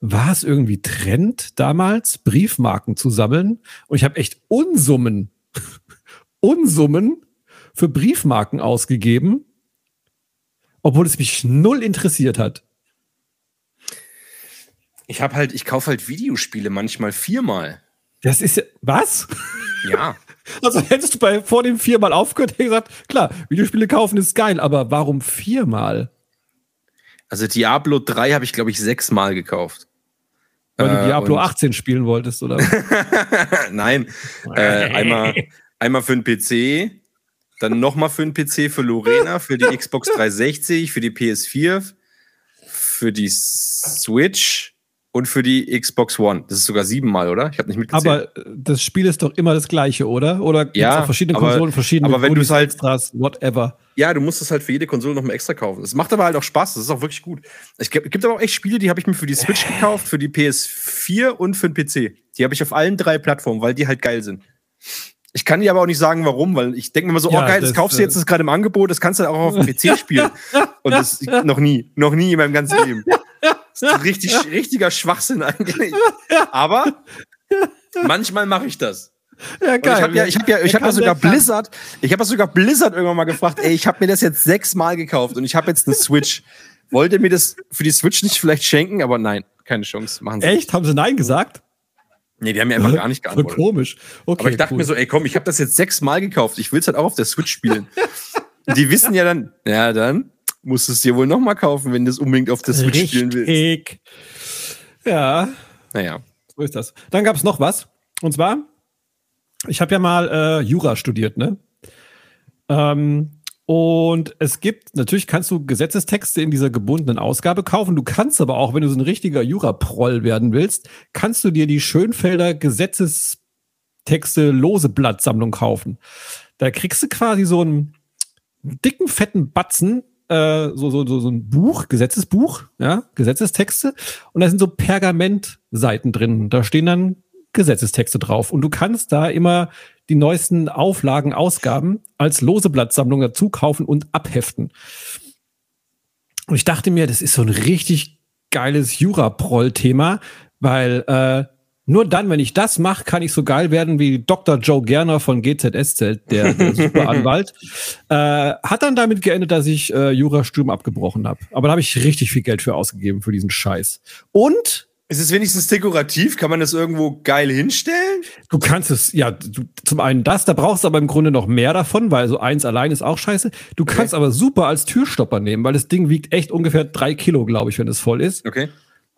Speaker 2: war es irgendwie Trend damals, Briefmarken zu sammeln. Und ich habe echt Unsummen, <laughs> Unsummen für Briefmarken ausgegeben, obwohl es mich null interessiert hat.
Speaker 1: Ich habe halt, ich kaufe halt Videospiele manchmal viermal.
Speaker 2: Das ist ja, was?
Speaker 1: Ja. <laughs>
Speaker 2: Also hättest du bei vor dem viermal aufgehört, hätte gesagt, klar, Videospiele kaufen ist geil, aber warum viermal?
Speaker 1: Also Diablo 3 habe ich, glaube ich, sechsmal gekauft.
Speaker 2: Weil du
Speaker 1: Äh,
Speaker 2: Diablo
Speaker 1: und-
Speaker 2: 18 spielen wolltest, oder? <laughs>
Speaker 1: Nein. Äh, einmal, einmal für den PC, dann nochmal für den PC für Lorena, für die Xbox <laughs> 360, für die PS4, für die Switch und für die Xbox One. Das ist sogar siebenmal, oder? Ich habe nicht mitgezählt.
Speaker 2: aber äh, das Spiel ist doch immer das gleiche, oder? Oder
Speaker 1: Ja,
Speaker 2: auf verschiedenen
Speaker 1: aber-
Speaker 2: Konsolen verschiedene
Speaker 1: aber wenn
Speaker 2: Goodies,
Speaker 1: du's halt-
Speaker 2: Extras, whatever.
Speaker 1: Ja, du musst es halt für jede Konsole nochmal extra kaufen. Es macht aber halt auch Spaß. Das ist auch wirklich gut. Es gibt, gibt aber auch echt Spiele, die habe ich mir für die Switch <laughs> gekauft, für die PS4 und für den PC. Die habe ich auf allen drei Plattformen, weil die halt geil sind. Ich kann dir aber auch nicht sagen, warum, weil ich denke mir immer so,
Speaker 2: Ja,
Speaker 1: oh geil, das,
Speaker 2: das,
Speaker 1: kaufst du
Speaker 2: äh,
Speaker 1: jetzt, das ist gerade im Angebot, das kannst du auch auf dem PC <laughs> spielen. Und das noch nie, noch nie in meinem ganzen Leben. <laughs> Richtig, <laughs> richtiger Schwachsinn eigentlich. Aber manchmal mache ich das.
Speaker 2: Ja,
Speaker 1: Und ich habe ja, ich hab ja, ich hab ja sogar. Blizzard, ich habe ja sogar Blizzard irgendwann mal gefragt, ey, ich habe mir das jetzt sechsmal gekauft und ich habe jetzt eine Switch. Wollt ihr mir das für die Switch nicht vielleicht schenken? Aber nein, keine Chance. Machen sie.
Speaker 2: Echt? Haben sie Nein gesagt?
Speaker 1: Nee, die haben mir einfach gar nicht geantwortet.
Speaker 2: komisch. Okay,
Speaker 1: Aber ich dachte
Speaker 2: cool.
Speaker 1: mir so, ey, komm, ich habe das jetzt sechsmal gekauft. Ich will es halt auch auf der Switch spielen. Die wissen ja dann, ja, dann musst du es dir wohl noch mal kaufen, wenn du es unbedingt auf der Switch spielen willst.
Speaker 2: Richtig. Ja,
Speaker 1: Naja.
Speaker 2: so ist das. Dann gab es noch was. Und zwar, ich habe ja mal äh, Jura studiert, ne? Ähm, und es gibt, natürlich kannst du Gesetzestexte in dieser gebundenen Ausgabe kaufen. Du kannst aber auch, wenn du so ein richtiger Jura-Proll werden willst, kannst du dir die Schönfelder Gesetzestexte lose Blattsammlung kaufen. Da kriegst du quasi so einen dicken, fetten Batzen, äh, so, so, so, so ein Buch, Gesetzesbuch, ja, Gesetzestexte. Und da sind so Pergamentseiten drin. Da stehen dann Gesetzestexte drauf. Und du kannst da immer die neuesten Auflagen, Ausgaben als lose Blattsammlung dazu kaufen und abheften. Und ich dachte mir, das ist so ein richtig geiles Jura-Proll-Thema, weil äh, nur dann, wenn ich das mache, kann ich so geil werden wie Dr. Joe Gerner von GZSZ, der, der Superanwalt. <laughs> äh, hat dann damit geendet, dass ich äh, Jurastudium abgebrochen habe. Aber da habe ich richtig viel Geld für ausgegeben für diesen Scheiß. Und
Speaker 1: Ist es wenigstens dekorativ? Kann man das irgendwo geil hinstellen?
Speaker 2: Du kannst es, ja, du, zum einen das, da brauchst du aber im Grunde noch mehr davon, weil so eins allein ist auch scheiße. Du kannst aber super als Türstopper nehmen, weil das Ding wiegt echt ungefähr drei Kilo, glaube ich, wenn es voll ist.
Speaker 1: Okay.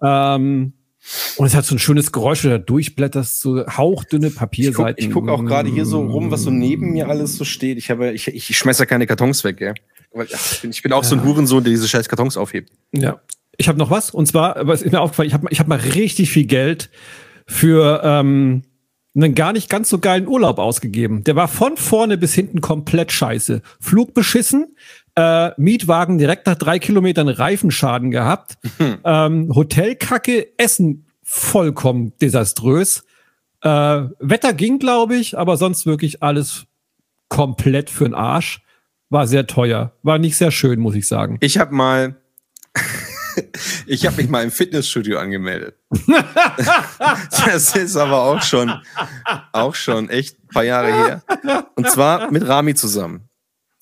Speaker 2: Ähm, und es hat so ein schönes Geräusch, wenn du da durchblätterst, so hauchdünne
Speaker 1: Ich gucke
Speaker 2: Papierseiten.
Speaker 1: guck auch gerade hier so rum, was so neben mir alles so steht. Ich, habe, ich, ich schmeiß ja keine Kartons weg, gell? Weil, ach, ich, bin, ich bin auch so ein Hurensohn, der diese scheiß Kartons aufhebt.
Speaker 2: Ja. Ich habe noch was, und zwar, was ist mir aufgefallen, ich habe ich hab mal richtig viel Geld für ähm, einen gar nicht ganz so geilen Urlaub ausgegeben. Der war von vorne bis hinten komplett scheiße. Flug beschissen, äh, Mietwagen direkt nach drei Kilometern Reifenschaden gehabt, ähm, Hotelkacke, Essen vollkommen desaströs. Äh, Wetter ging, glaube ich, aber sonst wirklich alles komplett für den Arsch. War sehr teuer. War nicht sehr schön, muss ich sagen.
Speaker 1: Ich habe mal, <laughs> ich habe mich mal im Fitnessstudio angemeldet. <laughs> das ist aber auch schon, auch schon echt ein paar Jahre her. Und zwar mit Rami zusammen.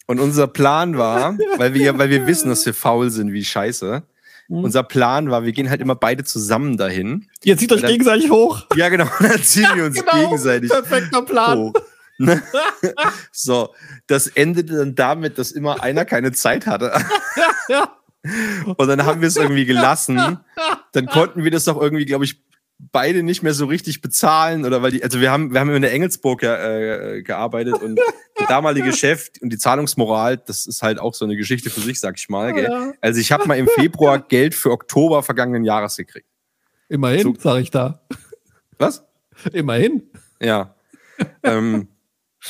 Speaker 1: Und unser Plan war, weil wir, weil wir wissen, dass wir faul sind wie Scheiße. Unser Plan war, wir gehen halt immer beide zusammen dahin.
Speaker 2: Ihr zieht euch
Speaker 1: Dann-
Speaker 2: gegenseitig hoch.
Speaker 1: Ja, genau. <laughs> Dann ziehen wir uns <laughs> gegenseitig
Speaker 2: Perfekter Plan.
Speaker 1: hoch. <laughs> So, das endete dann damit, dass immer einer keine Zeit hatte. Und dann haben wir es irgendwie gelassen. Dann konnten wir das auch irgendwie, glaube ich, beide nicht mehr so richtig bezahlen oder weil die, also wir haben, wir haben in der Engelsburg ja, äh, gearbeitet und der <laughs> damalige Chef und die Zahlungsmoral, das ist halt auch so eine Geschichte für sich, sag ich mal. Gell?
Speaker 2: Ja.
Speaker 1: Also ich habe mal im Februar <laughs> Geld für Oktober vergangenen Jahres gekriegt.
Speaker 2: Immerhin,
Speaker 1: So-
Speaker 2: sag ich da.
Speaker 1: Was?
Speaker 2: Immerhin.
Speaker 1: Ja. ähm,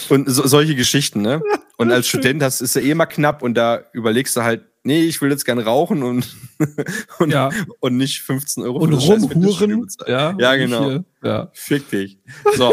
Speaker 1: und so, solche Geschichten, ne? <laughs> Und als Student hast ist ja eh mal knapp und da überlegst du halt, nee, ich will jetzt gern rauchen und, <laughs> und,
Speaker 2: Ja.
Speaker 1: und nicht 15 Euro
Speaker 2: Und rumhuren. Ja,
Speaker 1: Ja, genau.
Speaker 2: Ja.
Speaker 1: Fick dich. So.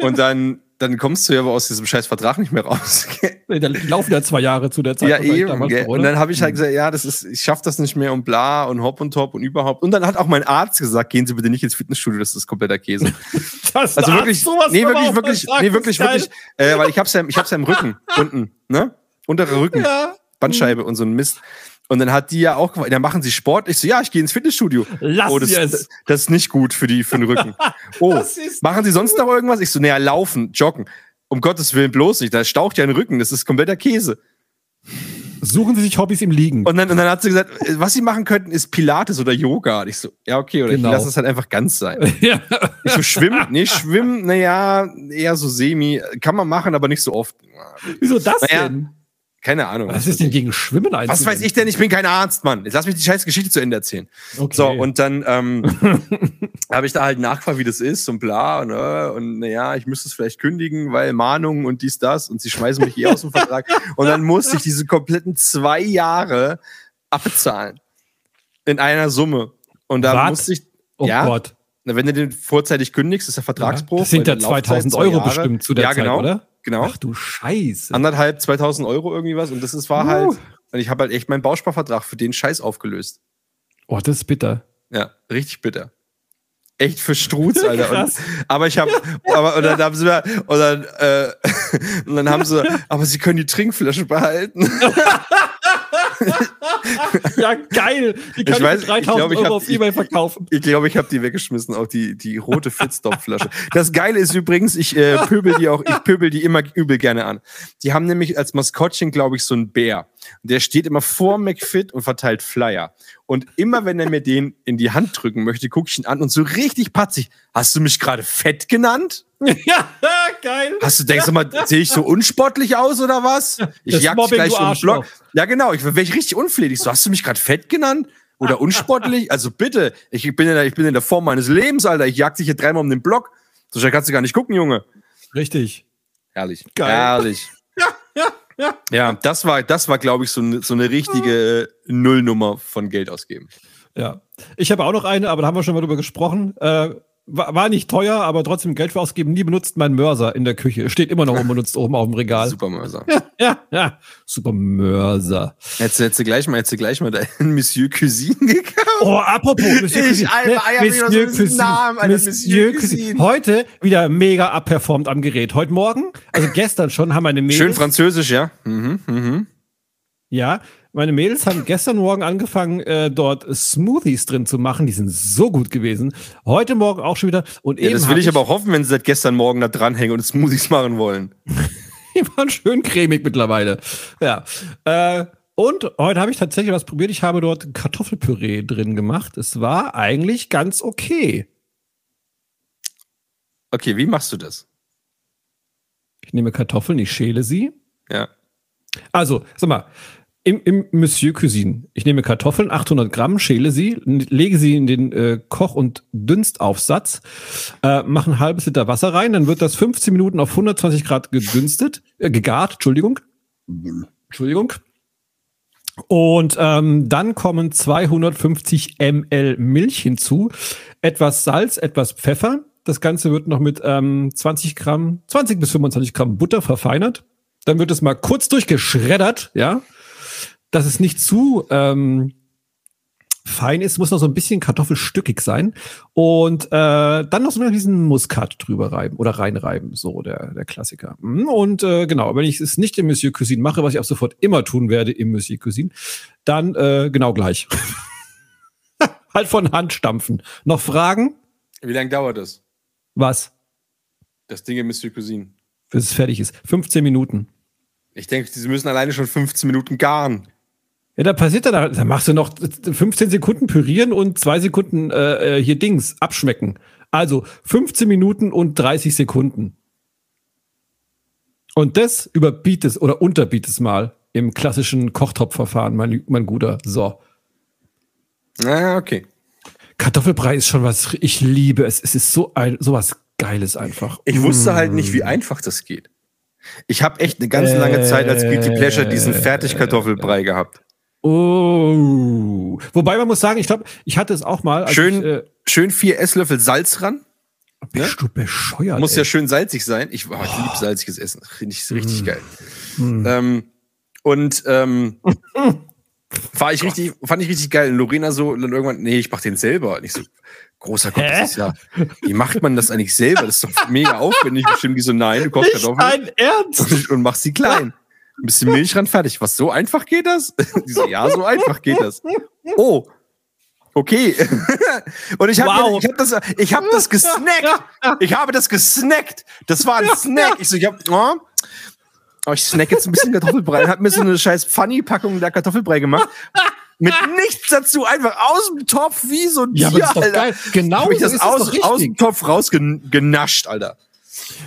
Speaker 1: und dann, dann kommst du ja aber aus diesem scheiß Vertrag nicht mehr raus. <laughs>
Speaker 2: Nee, Da laufen ja zwei Jahre zu der Zeit.
Speaker 1: ja, eben.
Speaker 2: damals
Speaker 1: Und dann habe ich halt gesagt, ja, das ist, ich schaff das nicht mehr und bla und hopp und top und überhaupt. Und dann hat auch mein Arzt gesagt, gehen Sie bitte nicht ins Fitnessstudio, das ist kompletter Käse. <laughs>
Speaker 2: Das
Speaker 1: Also
Speaker 2: Arzt
Speaker 1: wirklich,
Speaker 2: sowas
Speaker 1: nee, wirklich, wirklich, nee, wirklich, wirklich, äh, weil ich hab's ja, ich hab's ja im Rücken, unten, ne? Untere Rücken,
Speaker 2: Ja.
Speaker 1: Bandscheibe und so ein Mist. Und dann hat die ja auch gefragt, ja, machen Sie Sport? Ich so, ja, ich gehe ins Fitnessstudio.
Speaker 2: Lass
Speaker 1: oh, das,
Speaker 2: sie es.
Speaker 1: das, das ist nicht gut für die, für den Rücken. <laughs> Oh,
Speaker 2: Das ist
Speaker 1: machen Sie sonst noch irgendwas? Ich so, naja, laufen, joggen. Um Gottes Willen bloß nicht, da staucht ja ein Rücken, das ist kompletter Käse.
Speaker 2: Suchen Sie sich Hobbys im Liegen.
Speaker 1: Und dann, und dann hat sie gesagt, äh, was Sie machen könnten, ist Pilates oder Yoga. Und ich so, ja, okay, oder
Speaker 2: Genau.
Speaker 1: ich lasse es halt einfach ganz sein. <laughs>
Speaker 2: ja.
Speaker 1: Ich so, schwimmen? Nee, schwimmen, naja, eher so semi. Kann man machen, aber nicht so oft.
Speaker 2: Wieso das
Speaker 1: Naja,
Speaker 2: denn?
Speaker 1: Keine Ahnung.
Speaker 2: Was ist denn gegen Schwimmen
Speaker 1: Was
Speaker 2: einzuwenden?
Speaker 1: weiß ich denn? Ich bin kein Arzt, Mann. Jetzt lass mich die scheiß Geschichte zu Ende erzählen.
Speaker 2: Okay.
Speaker 1: So, und dann ähm, <laughs> habe ich da halt nachgefragt, wie das ist und bla. Und, äh, und naja, ich müsste es vielleicht kündigen, weil Mahnungen und dies, das. Und sie schmeißen mich eh aus dem Vertrag. <laughs> Und dann musste ich diese kompletten zwei Jahre abbezahlen. In einer Summe. Und da
Speaker 2: Was?
Speaker 1: musste ich.
Speaker 2: oh
Speaker 1: ja,
Speaker 2: Gott.
Speaker 1: wenn du den vorzeitig kündigst, ist der Vertragsbruch.
Speaker 2: Das sind ja
Speaker 1: weil die Laufzeit
Speaker 2: 2000
Speaker 1: zwei
Speaker 2: Euro bestimmt zu der
Speaker 1: ja,
Speaker 2: Zeit,
Speaker 1: genau,
Speaker 2: oder?
Speaker 1: Genau.
Speaker 2: Ach du Scheiße.
Speaker 1: anderthalb, 2000 Euro irgendwie was. Und das ist, war
Speaker 2: Uh.
Speaker 1: halt, und ich habe halt echt meinen Bausparvertrag für den Scheiß aufgelöst.
Speaker 2: Oh, das ist bitter.
Speaker 1: Ja, richtig bitter. Echt für Struz, <laughs> Alter. Und, aber ich habe, aber und dann haben sie mir, und dann, äh, <laughs> und dann haben sie, aber sie können die Trinkflasche behalten. <laughs>
Speaker 2: Ja, geil. Die kann
Speaker 1: Ich weiß-
Speaker 2: für
Speaker 1: ich
Speaker 2: 3000
Speaker 1: glaub, ich
Speaker 2: Euro auf Ebay verkaufen.
Speaker 1: Ich glaube, ich habe die weggeschmissen, auch die, die rote Fitstop-Flasche. Das Geile ist übrigens, ich äh, pöbel die auch, ich pöbel die immer übel gerne an. Die haben nämlich als Maskottchen, glaube ich, so einen Bär. Der steht immer vor McFit und verteilt Flyer. Und immer wenn er mir den in die Hand drücken möchte, gucke ich ihn an und so richtig patzig. Hast du mich gerade fett genannt?
Speaker 2: ja, <laughs> geil.
Speaker 1: Hast du, denkst du mal, sehe ich so unsportlich aus oder was? Ich jag dich gleich um den. Block. Ja, genau. Ich wäre ich richtig unflätig. So, hast du mich gerade fett genannt? Oder unsportlich? Also bitte, ich bin, in der, ich bin in der Form meines Lebens, Alter. Ich jag dich hier dreimal um den Block. So schnell kannst du gar nicht gucken, Junge.
Speaker 2: Richtig.
Speaker 1: Herrlich.
Speaker 2: Geil.
Speaker 1: Herrlich. <laughs> Ja, das war, das war, glaube ich, so, eine- so eine richtige äh, Nullnummer von Geld ausgeben.
Speaker 2: Ja. Ich habe auch noch eine, aber da haben wir schon mal drüber gesprochen. Äh, war, war nicht teuer, aber trotzdem Geld für ausgeben. Nie benutzt mein Mörser in der Küche. Steht immer noch unbenutzt oben auf dem Regal.
Speaker 1: Supermörser.
Speaker 2: Ja, ja. Super Mörser.
Speaker 1: Hättest du, hättest du gleich mal, hättest du gleich mal deinen <laughs> Monsieur Cuisine gekauft?
Speaker 2: Oh, apropos, Monsieur
Speaker 1: Ich
Speaker 2: Cuisine.
Speaker 1: Alter, mal so diesen Namen, Alter, Monsieur Cuisine.
Speaker 2: Heute wieder mega abperformt am Gerät. Heute Morgen, also gestern schon, haben meine Mädels.
Speaker 1: Schön französisch, ja? Mhm, mhm.
Speaker 2: Ja, meine Mädels haben gestern Morgen angefangen, äh, dort Smoothies drin zu machen. Die sind so gut gewesen. Heute Morgen auch schon wieder. Und
Speaker 1: Ja,
Speaker 2: eben
Speaker 1: das will ich aber auch hoffen, wenn sie seit gestern Morgen da dranhängen und Smoothies machen wollen. <laughs>
Speaker 2: Die waren schön cremig mittlerweile. Ja. Äh, und heute habe ich tatsächlich was probiert. Ich habe dort Kartoffelpüree drin gemacht. Es war eigentlich ganz okay.
Speaker 1: Okay, wie machst du das?
Speaker 2: Ich nehme Kartoffeln, ich schäle sie.
Speaker 1: Ja.
Speaker 2: Also, sag mal, im, im Monsieur Cuisine. Ich nehme Kartoffeln, 800 Gramm, schäle sie, lege sie in den äh, Koch- und Dünstaufsatz, äh, mache ein halbes Liter Wasser rein, dann wird das 15 Minuten auf 120 Grad gedünstet, äh, gegart, Entschuldigung. Entschuldigung. Und ähm, dann kommen 250 ml Milch hinzu, etwas Salz, etwas Pfeffer. Das Ganze wird noch mit ähm, 20 Gramm, 20 bis 25 Gramm Butter verfeinert. Dann wird es mal kurz durchgeschreddert, ja. Dass es nicht zu ähm, fein ist, muss noch so ein bisschen kartoffelstückig sein. Und äh, dann noch so diesen Muskat drüber reiben oder reinreiben, so der, der Klassiker. Mm, Und äh, genau, wenn ich es nicht im Monsieur Cuisine mache, was ich ab sofort immer tun werde im Monsieur Cuisine, dann äh, genau gleich. <laughs> halt von Hand stampfen. Noch Fragen?
Speaker 1: Wie lange dauert das?
Speaker 2: Was?
Speaker 1: Das Ding im Monsieur Cuisine.
Speaker 2: Bis es fertig ist. 15 Minuten.
Speaker 1: Ich denke, sie müssen alleine schon 15 Minuten garen.
Speaker 2: Ja, da passiert dann, da machst du noch 15 Sekunden pürieren und zwei Sekunden äh, äh, hier Dings abschmecken. Also 15 Minuten und 30 Sekunden. Und das überbiet es oder unterbiet es mal im klassischen Kochtopfverfahren, mein, mein Guter. So.
Speaker 1: Na, okay.
Speaker 2: Kartoffelbrei ist schon was, ich liebe es. Es ist so ein, so was Geiles einfach.
Speaker 1: Ich wusste halt nicht, wie einfach das geht. Ich habe echt eine ganz lange Zeit als Guilty Pleasure diesen Fertigkartoffelbrei gehabt.
Speaker 2: Oh. Wobei man muss sagen, ich glaube, ich hatte es auch mal.
Speaker 1: Schön,
Speaker 2: Ich, äh,
Speaker 1: schön vier Esslöffel Salz ran.
Speaker 2: bist du bescheuert?
Speaker 1: Muss
Speaker 2: ey.
Speaker 1: ja schön salzig sein. Ich, oh, ich liebe salziges Essen. Finde ich
Speaker 2: Mm.
Speaker 1: richtig geil. Ähm, und ähm, <laughs> war ich richtig, fand ich richtig geil. Und Lorena so, und dann irgendwann, nee, ich mach den selber. Und ich so, großer Gott, das ist ja, wie macht man das eigentlich selber? Das ist doch mega aufwendig. Bestimmt die so, nein, du kochst
Speaker 2: Nicht
Speaker 1: Kartoffeln
Speaker 2: dein Ernst?
Speaker 1: und, <laughs> und machst sie klein. Ein bisschen Milch ran, fertig. Was, so einfach geht das? <laughs> Die so, ja, so einfach geht das. Oh, okay. <laughs> Und ich habe
Speaker 2: Wow.
Speaker 1: ich hab das, ich hab das gesnackt. Ich habe das gesnackt. Das war ein Snack. Ich so, ich hab, oh, oh, ich snack jetzt ein bisschen Kartoffelbrei. Hab mir so eine scheiß Funny-Packung der Kartoffelbrei gemacht. Mit nichts dazu, einfach aus dem Topf wie so ein
Speaker 2: Ja,
Speaker 1: Tier,
Speaker 2: das ist doch
Speaker 1: Alter.
Speaker 2: geil. Genau
Speaker 1: Hab ich
Speaker 2: so
Speaker 1: das
Speaker 2: ist es
Speaker 1: aus, aus dem Topf rausgenascht, Alter.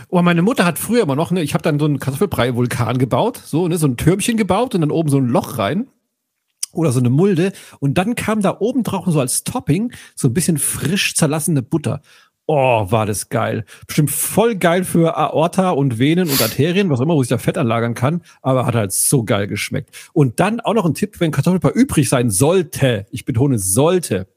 Speaker 2: Oh, meine Mutter hat früher immer noch, ne, ich habe dann so einen Kartoffelbrei-Vulkan gebaut, so, ne, so ein Türmchen gebaut und dann oben so ein Loch rein. Oder so eine Mulde. Und dann kam da oben drauf so als Topping so ein bisschen frisch zerlassene Butter. Oh, war das geil. Bestimmt voll geil für Aorta und Venen und Arterien, was immer, wo sich da Fett anlagern kann. Aber hat halt so geil geschmeckt. Und dann auch noch ein Tipp, wenn Kartoffelbrei übrig sein sollte. Ich betone sollte.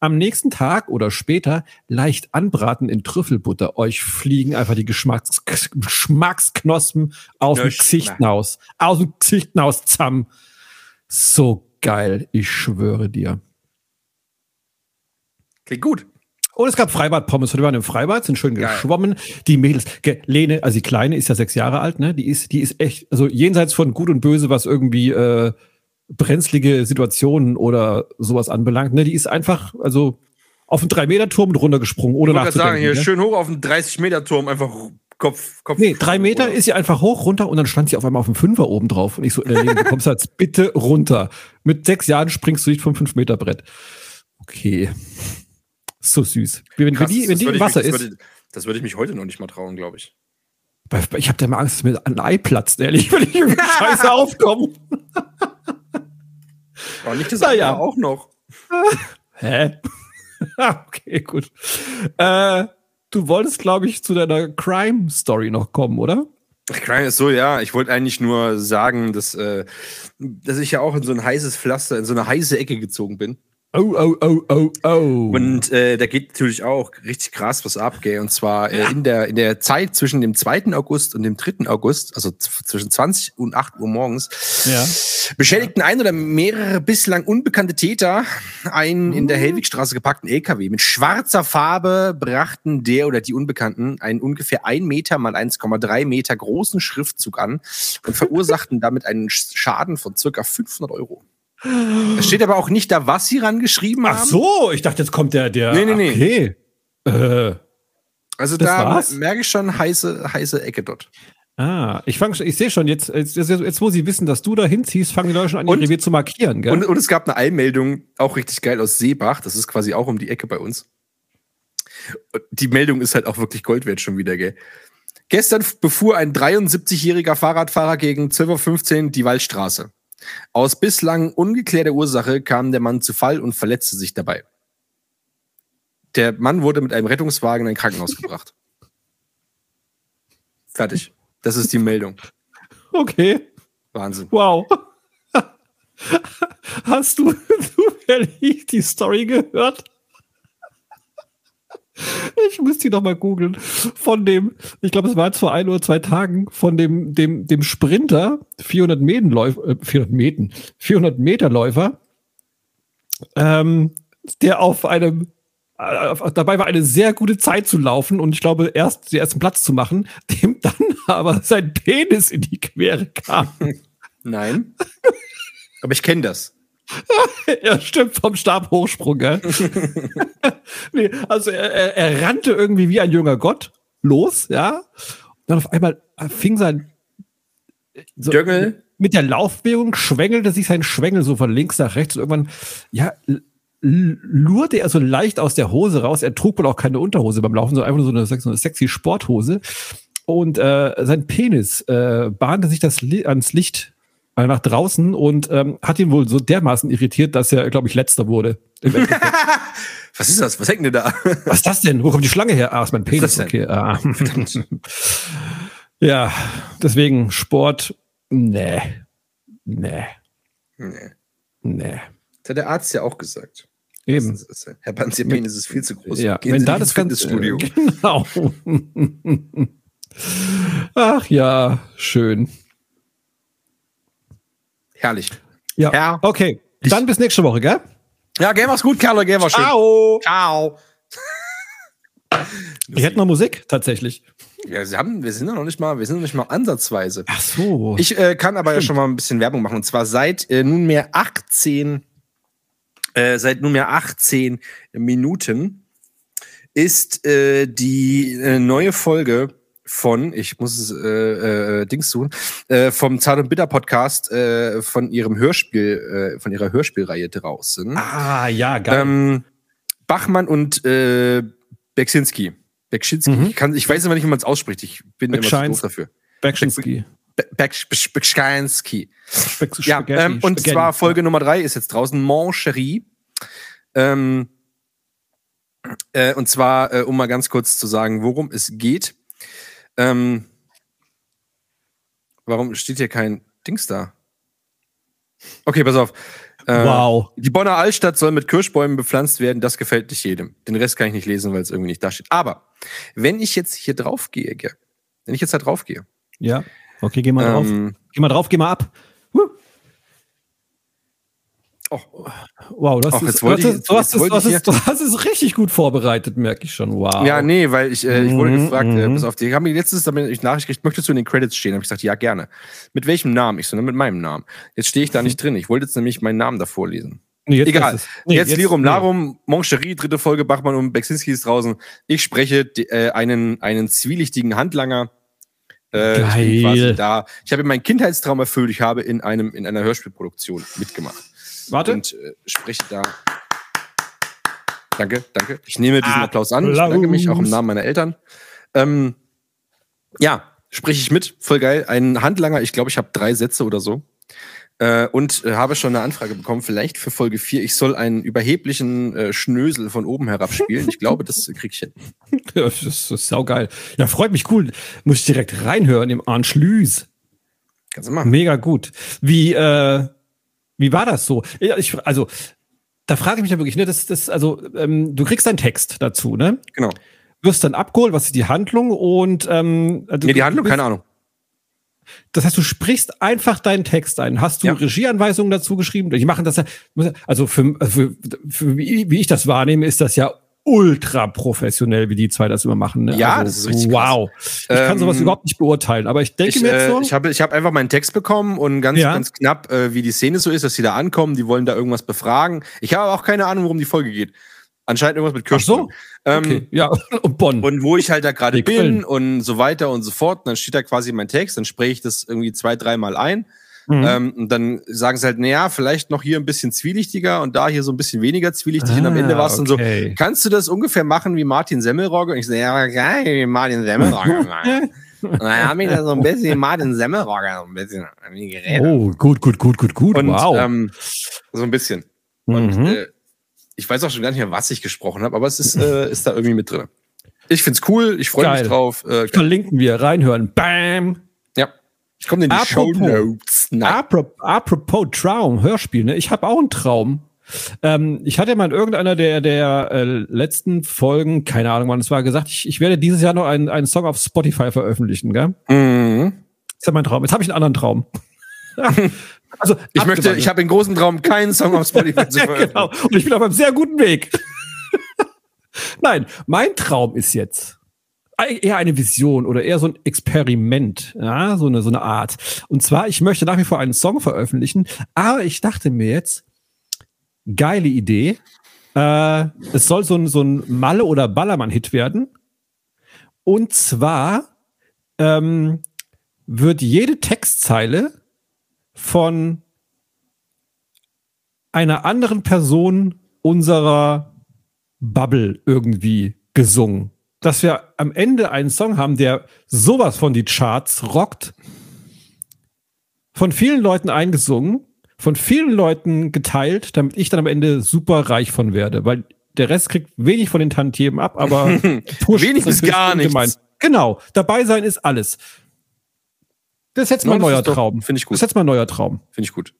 Speaker 2: Am nächsten Tag oder später leicht anbraten in Trüffelbutter. Euch fliegen einfach die Geschmacks Geschmacksknospen aus dem. Gesicht aus. Aus dem Gesicht aus zusammen. So geil, ich schwöre dir.
Speaker 1: Klingt gut.
Speaker 2: Und es gab Freibad-Pommes. Wir waren im Freibad, sind schön
Speaker 1: Geil.
Speaker 2: geschwommen. Die Mädels, Lene, also die Kleine ist ja sechs Jahre alt, ne? Die ist, die ist echt, also jenseits von Gut und Böse, was irgendwie äh, brenzlige Situationen oder sowas anbelangt, ne? Die ist einfach, also auf einen 3-Meter-Turm runtergesprungen, ohne
Speaker 1: Ich wollte gerade sagen,
Speaker 2: nachzudenken.
Speaker 1: hier
Speaker 2: ne?
Speaker 1: schön hoch auf den 30-Meter-Turm, einfach Kopf, Kopf.
Speaker 2: Nee, drei Meter ist sie einfach hoch, runter und dann stand sie auf einmal auf dem Fünfer oben drauf. Und ich so, äh, du kommst jetzt bitte runter. Mit sechs Jahren springst du nicht vom fünf Meter Brett. Okay. So süß. Wenn,
Speaker 1: Krass,
Speaker 2: wenn die, wenn die im
Speaker 1: ich
Speaker 2: Wasser
Speaker 1: mich, das
Speaker 2: ist,
Speaker 1: Würde, das würde ich mich heute noch nicht mal trauen, glaube ich.
Speaker 2: ich habe da immer Angst, dass mir ein Ei platzt, ehrlich, wenn ich irgendwie <laughs> scheiße aufkomme.
Speaker 1: Aber nicht das
Speaker 2: ja.
Speaker 1: auch noch. <laughs>
Speaker 2: Hä? <laughs> okay, gut. Äh, du wolltest, glaube ich, zu deiner Crime-Story noch kommen, oder?
Speaker 1: Crime ist so, ja. Ich wollte eigentlich nur sagen, dass, äh, dass ich ja auch in so ein heißes Pflaster, in so eine heiße Ecke gezogen bin.
Speaker 2: Oh, oh, oh, oh, oh.
Speaker 1: Und äh, da geht natürlich auch richtig krass was ab, gell? Und zwar äh, in, der, in der Zeit zwischen dem 2. August und dem 3. August, also zwischen 20 und 8 Uhr morgens,
Speaker 2: ja.
Speaker 1: beschädigten ein oder mehrere bislang unbekannte Täter einen in der Hellwigstraße gepackten LKW. Mit schwarzer Farbe brachten der oder die Unbekannten einen ungefähr 1 Meter mal 1,3 Meter großen Schriftzug an und verursachten damit einen Sch- Schaden von circa 500 Euro. Es steht aber auch nicht da, was sie rangeschrieben haben.
Speaker 2: Ach so, ich dachte, jetzt kommt der, der.
Speaker 1: Nee, nee, nee.
Speaker 2: Okay. Äh,
Speaker 1: Also da
Speaker 2: war's?
Speaker 1: merke ich schon heiße, heiße Ecke dort.
Speaker 2: ah, ich ich sehe schon, jetzt, jetzt, jetzt, jetzt, wo sie wissen, dass du da hinziehst, fangen die Leute schon an, ihr
Speaker 1: Und-
Speaker 2: Revier zu markieren, gell?
Speaker 1: Und, und es gab eine Eilmeldung, auch richtig geil aus Seebach. Das ist quasi auch um die Ecke bei uns. Die Meldung ist halt auch wirklich Gold wert schon wieder, gell? Gestern befuhr ein 73-jähriger Fahrradfahrer gegen 12.15 Uhr die Waldstraße. Aus bislang ungeklärter Ursache kam der Mann zu Fall und verletzte sich dabei. Der Mann wurde mit einem Rettungswagen in ein Krankenhaus gebracht. <laughs> Fertig. Das ist die Meldung.
Speaker 2: okay.
Speaker 1: Wahnsinn.
Speaker 2: Wow. <laughs> Hast du <laughs> zufällig die Story gehört? Ich muss die noch mal googeln. Von dem, ich glaube, es war jetzt vor ein oder zwei Tagen, von dem, dem, dem Sprinter, 400 Metenläufer, äh, 400 Meten, 400 Meterläufer, ähm, der auf einem, äh, dabei war, eine sehr gute Zeit zu laufen und ich glaube, erst den ersten Platz zu machen, <laughs> dem dann aber sein Penis in die Quere kam.
Speaker 1: Nein. Aber ich kenne das. <laughs>
Speaker 2: Ja, stimmt, vom Stabhochsprung, gell? <laughs> nee, also er, er, rannte irgendwie wie ein junger Gott los, ja. Und dann auf einmal fing sein so,
Speaker 1: Döngel.
Speaker 2: mit der Laufbewegung schwängelte sich sein Schwengel so von links nach rechts und irgendwann, ja, lurte er so leicht aus der Hose raus. Er trug wohl auch keine Unterhose beim Laufen, sondern einfach nur so eine, so eine sexy Sporthose. Und äh, sein Penis äh, bahnte sich das Li ans Licht äh, nach draußen und ähm, hat ihn wohl so dermaßen irritiert, dass er, glaube ich, letzter wurde. <laughs>
Speaker 1: Was ist das? Was hängt denn da?
Speaker 2: Was ist das denn? Wo kommt die Schlange her? Ah, ist mein Penis.
Speaker 1: Ist
Speaker 2: Okay. Ah. <laughs> ja, deswegen Sport, nee. Nee.
Speaker 1: Nee.
Speaker 2: Nee.
Speaker 1: Das hat der Arzt ja auch gesagt.
Speaker 2: Eben.
Speaker 1: Das ist- Herr Banz, Ihr Penis ist viel zu groß.
Speaker 2: Ja,
Speaker 1: Gehen
Speaker 2: wenn
Speaker 1: Sie
Speaker 2: da das ganze
Speaker 1: Fitnessstudio. <laughs>
Speaker 2: Genau. Ach ja, schön.
Speaker 1: Herrlich.
Speaker 2: Ja.
Speaker 1: Ja.
Speaker 2: Okay. Dann bis nächste Woche, gell?
Speaker 1: Ja, gell, mach's gut, Kerle, gell, war schön.
Speaker 2: Ciao.
Speaker 1: Ciao. <laughs>
Speaker 2: Ich hätte noch Musik, tatsächlich.
Speaker 1: Ja, Sie haben, wir sind ja noch nicht mal, wir sind noch nicht mal ansatzweise.
Speaker 2: Ach so.
Speaker 1: Ich äh, kann aber ja schon mal ein bisschen Werbung machen. Und zwar seit äh, nunmehr 18, äh, seit nunmehr 18 Minuten ist äh, die äh, neue Folge von, ich muss es äh, äh, Dings tun, äh, vom Zart und Bitter Podcast äh, von ihrem Hörspiel, äh, von ihrer Hörspielreihe draußen.
Speaker 2: ah, ja, geil.
Speaker 1: Ähm, Bachmann und äh, Beksinski. Bekschinski.
Speaker 2: Mhm.
Speaker 1: Ich, kann, ich weiß immer nicht, wie man es ausspricht. Ich bin immer zu
Speaker 2: Bekscheins-
Speaker 1: doof dafür.
Speaker 2: Bekschinski.
Speaker 1: Be- Bek- Bek- Bekschinski.
Speaker 2: Spek-
Speaker 1: Ja, ähm, und
Speaker 2: Spaghetti.
Speaker 1: zwar Folge Nummer drei ist jetzt draußen, Mon Cherie. Ähm, äh, und zwar, äh, um mal ganz kurz zu sagen, worum es geht. Ähm, warum steht hier kein Dings da? Okay, pass auf. Äh,
Speaker 2: Wow.
Speaker 1: Die Bonner Altstadt soll mit Kirschbäumen bepflanzt werden. Das gefällt nicht jedem. Den Rest kann ich nicht lesen, weil es irgendwie nicht da steht. Aber wenn ich jetzt hier drauf gehe, gell, wenn ich jetzt da drauf gehe,
Speaker 2: Ja. Okay, geh mal drauf.
Speaker 1: ähm,
Speaker 2: Geh mal drauf, geh mal ab. Huh.
Speaker 1: Oh,
Speaker 2: Wow, das
Speaker 1: Ach,
Speaker 2: ist,
Speaker 1: jetzt
Speaker 2: du
Speaker 1: ich-
Speaker 2: hast es- du hast
Speaker 1: jetzt
Speaker 2: du hast
Speaker 1: ich
Speaker 2: es- du hast es richtig gut vorbereitet, merke ich schon. Wow.
Speaker 1: Ja, nee, weil ich, äh, ich wurde
Speaker 2: Mhm,
Speaker 1: gefragt, äh,
Speaker 2: mhm.
Speaker 1: pass auf, die haben mir letztens damit ich Nachricht gekriegt, möchtest du in den Credits stehen? Habe ich gesagt, ja, gerne. Mit welchem Namen? Ich so, ne, mit meinem Namen. Jetzt stehe ich da nicht <laughs> drin. Ich wollte jetzt nämlich meinen Namen davor lesen.
Speaker 2: Nee, jetzt
Speaker 1: Egal.
Speaker 2: Nee,
Speaker 1: jetzt, Lirum
Speaker 2: nee.
Speaker 1: Larum, Moncherie, dritte Folge, Bachmann und Beksinski ist draußen. Ich spreche die, äh, einen, einen zwielichtigen Handlanger. Äh, Ich bin
Speaker 2: Geil.
Speaker 1: quasi da. Ich habe meinen Kindheitstraum erfüllt. Ich habe in einem in einer Hörspielproduktion mitgemacht.
Speaker 2: Warte.
Speaker 1: Und äh, spreche da. Danke, danke. Ich nehme diesen
Speaker 2: Ah,
Speaker 1: Applaus an. Ich bedanke mich auch im Namen meiner Eltern. Ähm, ja, spreche ich mit. Voll geil. Ein Handlanger. Ich glaube, ich habe drei Sätze oder so. Äh, und äh, habe schon eine Anfrage bekommen, vielleicht für Folge 4. Ich soll einen überheblichen äh, Schnösel von oben herab spielen. Ich glaube, das krieg ich hin. <laughs>
Speaker 2: Ja, das ist, das ist saugeil. Ja, freut mich cool. Muss ich direkt reinhören im Anschlüs.
Speaker 1: Kannst du machen.
Speaker 2: Mega gut. Wie, äh, wie war das so? Ich, also, da frage ich mich ja wirklich, ne, das, das, also, ähm, du kriegst einen Text dazu, ne?
Speaker 1: Genau.
Speaker 2: Wirst dann abgeholt, was ist die Handlung und ähm, also
Speaker 1: Nee, die Handlung,
Speaker 2: bist-
Speaker 1: keine Ahnung.
Speaker 2: Das heißt, du sprichst einfach deinen Text ein. Hast du
Speaker 1: Ja.
Speaker 2: Regieanweisungen dazu geschrieben? Die machen das ja, also für, für, für wie ich das wahrnehme, ist das ja ultra professionell, wie die zwei das immer machen. Ne?
Speaker 1: Ja,
Speaker 2: also,
Speaker 1: das ist richtig
Speaker 2: Wow. Ich kann
Speaker 1: Ähm,
Speaker 2: sowas überhaupt nicht beurteilen, aber ich denke
Speaker 1: Ich,
Speaker 2: mir jetzt
Speaker 1: äh,
Speaker 2: so.
Speaker 1: ich habe ich hab einfach meinen Text bekommen und ganz,
Speaker 2: Ja.
Speaker 1: ganz knapp, äh, wie die Szene so ist, dass sie da ankommen, die wollen da irgendwas befragen. Ich habe auch keine Ahnung, worum die Folge geht. Anscheinend irgendwas mit
Speaker 2: Ach so.
Speaker 1: Ähm,
Speaker 2: okay, ja, <laughs> und Bonn.
Speaker 1: Und wo ich halt da gerade bin und so weiter und so fort. Und dann steht da quasi mein Text, dann spreche ich das irgendwie zwei, dreimal ein.
Speaker 2: Mhm.
Speaker 1: Ähm, und dann sagen sie halt, naja, vielleicht noch hier ein bisschen zwielichtiger und da hier so ein bisschen weniger zwielichtig. und am Ende war es dann so,
Speaker 2: Ah, okay.
Speaker 1: kannst du das ungefähr machen wie Martin Semmelrogge? Und ich so, ja, geil, wie Martin Semmelrogge. <laughs> Und dann habe ich da so ein bisschen Martin Semmelrogge so ein bisschen an die geredet.
Speaker 2: Oh, gut, gut, gut, gut, gut.
Speaker 1: Und
Speaker 2: wow.
Speaker 1: ähm, so ein bisschen. Und
Speaker 2: Mhm.
Speaker 1: äh, ich weiß auch schon gar nicht mehr, was ich gesprochen habe, aber es ist, äh, ist da irgendwie mit drin. Ich find's cool, ich freue mich drauf. Äh,
Speaker 2: Verlinken wir, reinhören. Bam.
Speaker 1: ja. Ich komme in die Show
Speaker 2: Apropos.
Speaker 1: Notes. Nein.
Speaker 2: Apropos, apropos Traum, Hörspiel, ne? Ich habe auch einen Traum. Ähm, ich hatte mal in irgendeiner der, der äh, letzten Folgen, keine Ahnung wann es war, gesagt, ich, ich werde dieses Jahr noch einen, einen Song auf Spotify veröffentlichen, gell?
Speaker 1: Mhm.
Speaker 2: ist ja mein Traum. Jetzt habe ich einen anderen Traum. <laughs> also,
Speaker 1: Ich möchte, ich habe den großen Traum, keinen Song auf Spotify <laughs> zu
Speaker 2: ja,
Speaker 1: veröffentlichen.
Speaker 2: genau. Und ich bin auf einem sehr guten Weg. <laughs> Nein, mein Traum ist jetzt eher eine Vision oder eher so ein Experiment, ja, so eine, so eine Art. Und zwar, ich möchte nach wie vor einen Song veröffentlichen, aber ich dachte mir jetzt, geile Idee, äh, es soll so ein, so ein Malle- oder Ballermann-Hit werden. Und zwar ähm, wird jede Textzeile von einer anderen Person unserer Bubble irgendwie gesungen. Dass wir am Ende einen Song haben, der sowas von die Charts rockt, von vielen Leuten eingesungen, von vielen Leuten geteilt, damit ich dann am Ende super reich von werde, weil der Rest kriegt wenig von den Tantiemen ab, aber <laughs>
Speaker 1: Wenig
Speaker 2: natürlich
Speaker 1: gar nichts.
Speaker 2: Genau, dabei sein ist alles. Das ist jetzt mein
Speaker 1: das
Speaker 2: neuer
Speaker 1: ist doch-
Speaker 2: Traum.
Speaker 1: find ich gut.
Speaker 2: Das ist jetzt mein neuer Traum.
Speaker 1: Finde ich gut.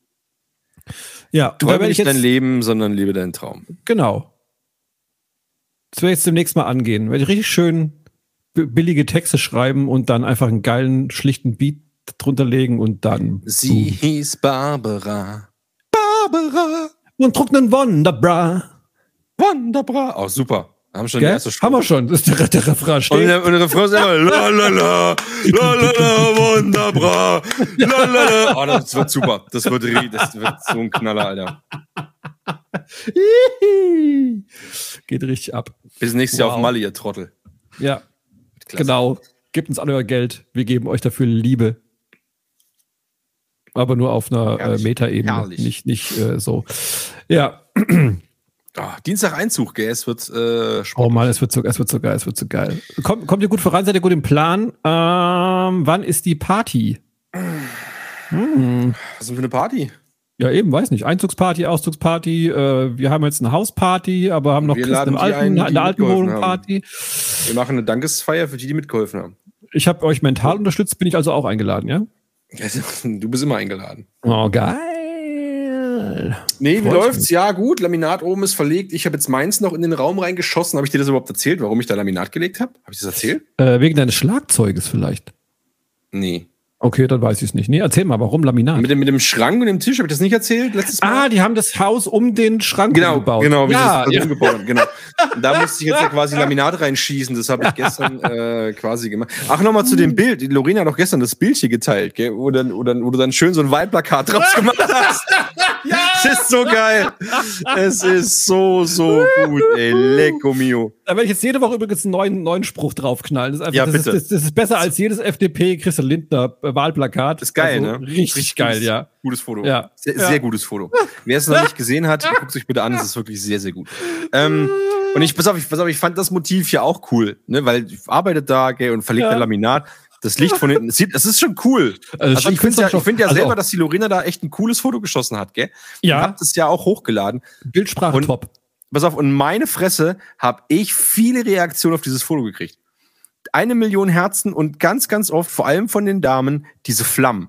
Speaker 2: Ja, da
Speaker 1: Träume
Speaker 2: werde ich
Speaker 1: nicht
Speaker 2: jetzt
Speaker 1: dein Leben, sondern lebe deinen Traum.
Speaker 2: Genau. Das werde ich jetzt demnächst mal angehen. Werde ich richtig schön billige Texte schreiben und dann einfach einen geilen, schlichten Beat drunter legen und dann.
Speaker 1: Sie hieß Barbara. Barbara.
Speaker 2: Und druck einen Wonderbra.
Speaker 1: Wunderbar. Oh, super. Haben schon die erste
Speaker 2: Haben wir schon. Das ist der, der Refrain
Speaker 1: Und
Speaker 2: steht.
Speaker 1: der, und der Refrain ist immer la la la, la la la, wunderbar, la la la. Oh, das wird super. Das wird, das wird so ein Knaller, Alter.
Speaker 2: Geht richtig ab.
Speaker 1: Bis nächstes Jahr
Speaker 2: Wow.
Speaker 1: auf Malle, ihr Trottel.
Speaker 2: Ja,
Speaker 1: Klasse.
Speaker 2: genau. Gebt uns alle euer Geld. Wir geben euch dafür Liebe. Aber nur auf einer äh,
Speaker 1: Herrlich.
Speaker 2: Metaebene.
Speaker 1: Herrlich.
Speaker 2: Nicht, nicht äh, so. Ja.
Speaker 1: Ah, Dienstag Einzug, gell? Es wird äh,
Speaker 2: Oh. Mann, es wird so, es wird so geil, es wird so geil. Kommt, kommt ihr gut voran? Seid ihr gut im Plan? Ähm, wann ist die Party? Hm.
Speaker 1: Was ist denn für eine Party?
Speaker 2: Ja, eben, weiß nicht. Einzugsparty, Auszugsparty. Äh, wir haben jetzt eine Hausparty, aber haben noch
Speaker 1: Wir
Speaker 2: Christen im alten,
Speaker 1: ein,
Speaker 2: in der alten Wohnung Party.
Speaker 1: Wir machen eine Dankesfeier für die, die mitgeholfen haben.
Speaker 2: Ich habe euch mental unterstützt, bin ich also auch eingeladen, ja? <laughs>
Speaker 1: Du bist immer eingeladen.
Speaker 2: Oh, geil.
Speaker 1: Nee, wie
Speaker 2: Freut
Speaker 1: läuft's?
Speaker 2: mich.
Speaker 1: Ja, gut. Laminat oben ist verlegt. Ich habe jetzt meins noch in den Raum reingeschossen. Habe ich dir das überhaupt erzählt, warum ich da Laminat gelegt habe? Habe ich das erzählt?
Speaker 2: Äh, wegen deines Schlagzeuges vielleicht.
Speaker 1: Nee.
Speaker 2: Okay, dann weiß ich es nicht. Nee, erzähl mal, warum Laminat?
Speaker 1: Mit dem, mit dem Schrank und dem Tisch, habe ich das nicht erzählt letztes Mal?
Speaker 2: Ah, die haben das Haus um den Schrank
Speaker 1: Genau,
Speaker 2: gebaut.
Speaker 1: genau, wie
Speaker 2: ja,
Speaker 1: sie
Speaker 2: ja.
Speaker 1: das umgebaut haben, genau. Und <laughs> da musste ich jetzt ja quasi Laminat reinschießen, das habe ich gestern <laughs> äh, quasi gemacht. Ach, nochmal zu dem Bild. Lorena hat doch gestern das Bild hier geteilt, gell? Wo, dann, wo, dann, wo du dann schön so ein Wahlplakat draus <laughs> gemacht hast.
Speaker 2: ja,
Speaker 1: es ist so geil. Es ist so, so gut, ey. Lecco mio.
Speaker 2: Da werde ich jetzt jede Woche übrigens einen neuen, neuen Spruch draufknallen. Das ist, einfach,
Speaker 1: Ja,
Speaker 2: das, ist, das, das ist besser als jedes FDP Christian Lindner äh.
Speaker 1: Ist geil,
Speaker 2: Also
Speaker 1: ne?
Speaker 2: Richtig, geil,
Speaker 1: gutes,
Speaker 2: ja.
Speaker 1: Gutes Foto.
Speaker 2: Ja.
Speaker 1: Sehr,
Speaker 2: Ja.
Speaker 1: sehr gutes Foto. Wer es noch nicht gesehen hat, guckt es euch bitte an. Es ist wirklich sehr, sehr gut. Ähm, und ich, pass auf, ich, pass auf, ich fand das Motiv hier auch cool, ne, weil ich arbeite da, gell, und verlegt
Speaker 2: Ja.
Speaker 1: ein Laminat. Das Licht von hinten, es sieht, das ist schon cool.
Speaker 2: Also
Speaker 1: Also ich finde ja,
Speaker 2: schon-
Speaker 1: ich find ja
Speaker 2: also
Speaker 1: selber, dass die Lorena da echt ein cooles Foto geschossen hat, gell?
Speaker 2: Ja.
Speaker 1: Und habt es ja auch hochgeladen.
Speaker 2: Bildsprache
Speaker 1: Und-
Speaker 2: top.
Speaker 1: Pass auf, und meine Fresse habe ich viele Reaktionen auf dieses Foto gekriegt. Eine Million Herzen und ganz, ganz oft, vor allem von den Damen, diese Flammen.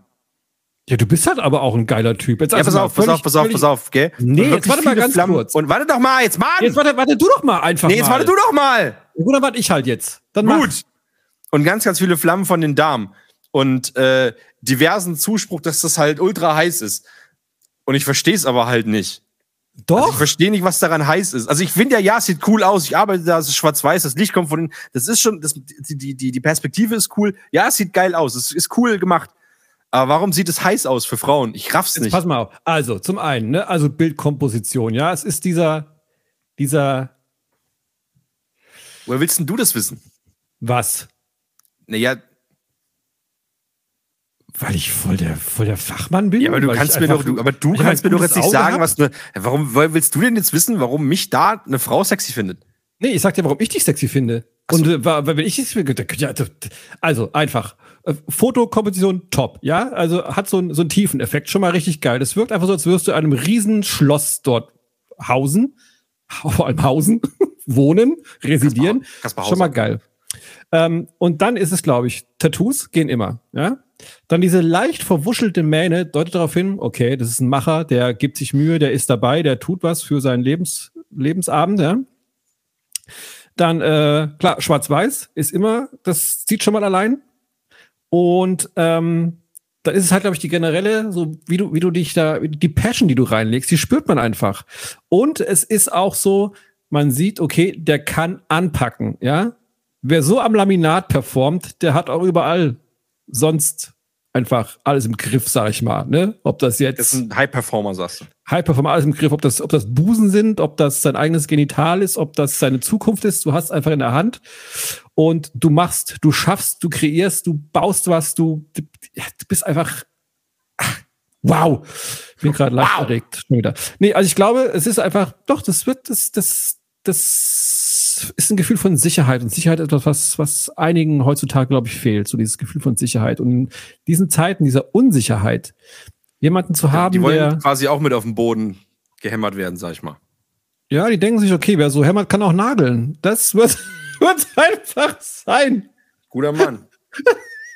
Speaker 2: Ja, du bist halt aber auch ein geiler Typ. Jetzt
Speaker 1: Ja,
Speaker 2: also
Speaker 1: pass auf, pass auf, pass auf, pass auf, gell?
Speaker 2: Nee, jetzt warte mal ganz kurz.
Speaker 1: Und warte doch mal, jetzt Mann!
Speaker 2: Jetzt warte, warte du doch mal einfach
Speaker 1: nee, jetzt
Speaker 2: mal.
Speaker 1: warte du doch mal!
Speaker 2: Gut, dann warte ich halt jetzt. Dann mach.
Speaker 1: Und ganz, ganz viele Flammen von den Damen. Und äh, diversen Zuspruch, dass das halt ultra heiß ist. Und ich verstehe es aber halt nicht.
Speaker 2: Doch.
Speaker 1: Also ich verstehe nicht, was daran heiß ist. Also ich finde ja, ja, es sieht cool aus. Ich arbeite da, es ist schwarz-weiß, das Licht kommt von den, das ist schon, das, die, die, die, die Perspektive ist cool. Ja, es sieht geil aus. Es ist cool gemacht. Aber warum sieht es heiß aus für Frauen? Ich raff's
Speaker 2: Jetzt
Speaker 1: nicht.
Speaker 2: pass mal auf. Also, zum einen, ne, also Bildkomposition, ja, es ist dieser, dieser,
Speaker 1: Woher willst denn du das wissen?
Speaker 2: was?
Speaker 1: Naja,
Speaker 2: Weil ich voll der, voll der Fachmann bin?
Speaker 1: ja, aber du kannst mir doch, du, aber du kannst
Speaker 2: ein
Speaker 1: mir doch jetzt nicht
Speaker 2: Auge
Speaker 1: sagen,
Speaker 2: hab.
Speaker 1: was ne, warum willst du denn jetzt wissen, warum mich da eine Frau sexy findet?
Speaker 2: Nee, ich sag dir, warum ich dich sexy finde. Und äh, wenn ich dich also einfach. Äh, Fotokomposition top, ja? Also hat so, einen so einen Tiefeneffekt, schon mal richtig geil. Das wirkt einfach so, als würdest du in einem riesen Schloss dort hausen, <laughs> vor allem hausen, <laughs> wohnen, residieren.
Speaker 1: Kaspar
Speaker 2: Schon mal geil. Ähm, und dann ist es, glaube ich, Tattoos gehen immer, ja? Dann diese leicht verwuschelte Mähne deutet darauf hin, okay, das ist ein Macher, der gibt sich Mühe, der ist dabei, der tut was für seinen Lebens, Lebensabend, ja? Dann, äh, klar, schwarz-weiß ist immer, das sieht schon mal allein. Und ähm, dann ist es halt, glaube ich, die generelle, so wie du, wie du dich da, die Passion, die du reinlegst, die spürt man einfach. Und es ist auch so, man sieht, okay, der kann anpacken, ja. Wer so am Laminat performt, der hat auch überall sonst einfach alles im Griff, sag ich mal, ne? Ob das jetzt
Speaker 1: Das ist ein High-Performer, sagst du.
Speaker 2: High Performer alles im Griff, ob das, ob das Busen sind, ob das sein eigenes Genital ist, ob das seine Zukunft ist. Du hast einfach in der Hand und du machst, du schaffst, du kreierst, du baust was, du, du, bist einfach. ach, Wow, ich bin gerade leicht
Speaker 1: Wow.
Speaker 2: erregt. Schon wieder. Nee, also ich glaube, es ist einfach, doch, das wird, das, das, das ist ein Gefühl von Sicherheit. Und Sicherheit ist etwas, was, was einigen heutzutage, glaube ich, fehlt. So dieses Gefühl von Sicherheit. Und in diesen Zeiten, dieser Unsicherheit, jemanden zu haben,
Speaker 1: Die wollen
Speaker 2: der.
Speaker 1: quasi auch mit auf den Boden gehämmert werden, sag ich mal.
Speaker 2: Ja, die denken sich, okay, wer so hämmert, kann auch nageln. Das wird, <laughs> wird einfach sein.
Speaker 1: Guter Mann. <laughs>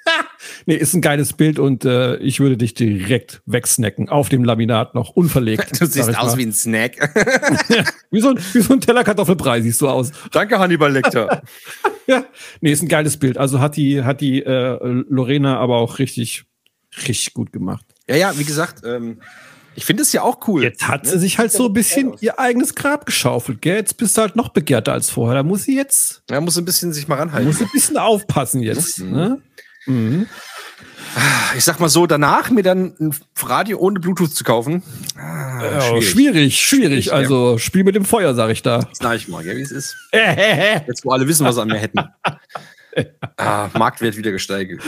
Speaker 1: <laughs>
Speaker 2: Nee, ist ein geiles Bild und äh, ich würde dich direkt wegsnacken. Auf dem Laminat noch unverlegt. <laughs>
Speaker 1: Du siehst aus
Speaker 2: mal.
Speaker 1: wie ein Snack. <laughs>
Speaker 2: wie, so ein, wie so ein Teller Kartoffelbrei siehst du aus.
Speaker 1: Danke, Hannibal Lecter.
Speaker 2: Ja. Nee, ist ein geiles Bild. Also hat die, hat die äh, Lorena aber auch richtig, richtig gut gemacht.
Speaker 1: ja, ja, wie gesagt, ähm, ich finde es ja auch cool.
Speaker 2: Jetzt hat sie sich halt so ein bisschen ihr eigenes Grab geschaufelt, gell? Jetzt bist du halt noch begehrter als vorher. Da muss sie jetzt,
Speaker 1: Er muss ein bisschen sich mal ranhalten.
Speaker 2: muss sie ein bisschen aufpassen jetzt. Ne? Mhm.
Speaker 1: Ich sag mal so, danach mir dann ein Radio ohne Bluetooth zu kaufen. Ah,
Speaker 2: Ja, schwierig, schwierig.
Speaker 1: Schwierig, ja.
Speaker 2: Also Spiel mit dem Feuer, sag ich da.
Speaker 1: Sag ich mal, gell, wie es ist. <laughs> Jetzt, wo alle wissen, was sie an mir hätten. <laughs> ah, Marktwert wieder gesteigert.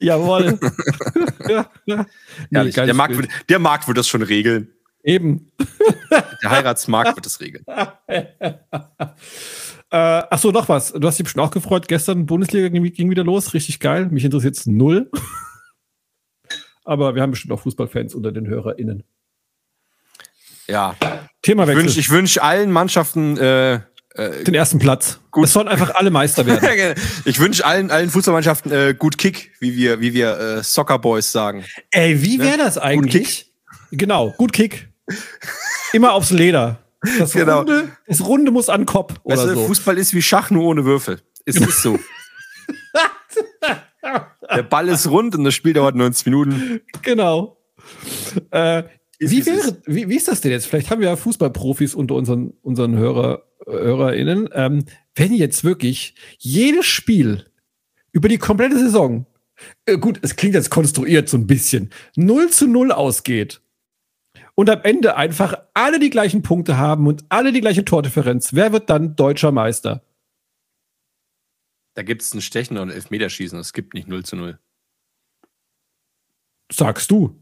Speaker 2: Jawohl. <laughs> ja, ja. Nee,
Speaker 1: der, Markt wird, der Markt wird das schon regeln.
Speaker 2: Eben.
Speaker 1: Der Heiratsmarkt wird das regeln.
Speaker 2: Äh, ach so, noch was. Du hast dich bestimmt auch gefreut. Gestern Bundesliga ging, ging wieder los. Richtig geil. Mich interessiert es null. <laughs> Aber wir haben bestimmt auch Fußballfans unter den HörerInnen.
Speaker 1: Ja. Ich
Speaker 2: Themawechsel.
Speaker 1: wünsche ich wünsch allen Mannschaften, äh,
Speaker 2: den ersten Platz.
Speaker 1: Gut.
Speaker 2: Es sollen einfach alle Meister werden. <laughs>
Speaker 1: ich wünsche allen, allen Fußballmannschaften äh, gut Kick, wie wir, wie wir äh, Soccer Boys sagen.
Speaker 2: Ey, wie wäre das eigentlich? Genau, gut Kick. Immer aufs Leder. Das,
Speaker 1: Genau.
Speaker 2: Runde, das Runde muss an Kopf oder
Speaker 1: Weißt du,
Speaker 2: so.
Speaker 1: Fußball ist wie Schach, nur ohne Würfel. Es ist so. Der Ball ist rund und das Spiel dauert 90 Minuten.
Speaker 2: Genau. Äh, wie, wäre,
Speaker 1: ist.
Speaker 2: wie, wie ist das denn jetzt? Vielleicht haben wir ja Fußballprofis unter unseren, unseren Hörer, äh, HörerInnen. Ähm, wenn jetzt wirklich jedes Spiel über die komplette Saison, äh, gut, es klingt jetzt konstruiert so ein bisschen, 0 zu 0 ausgeht und am Ende einfach alle die gleichen Punkte haben und alle die gleiche Tordifferenz, wer wird dann deutscher Meister?
Speaker 1: Da gibt es ein Stechen und ein Elfmeterschießen. Es gibt nicht 0 zu 0.
Speaker 2: Sagst du.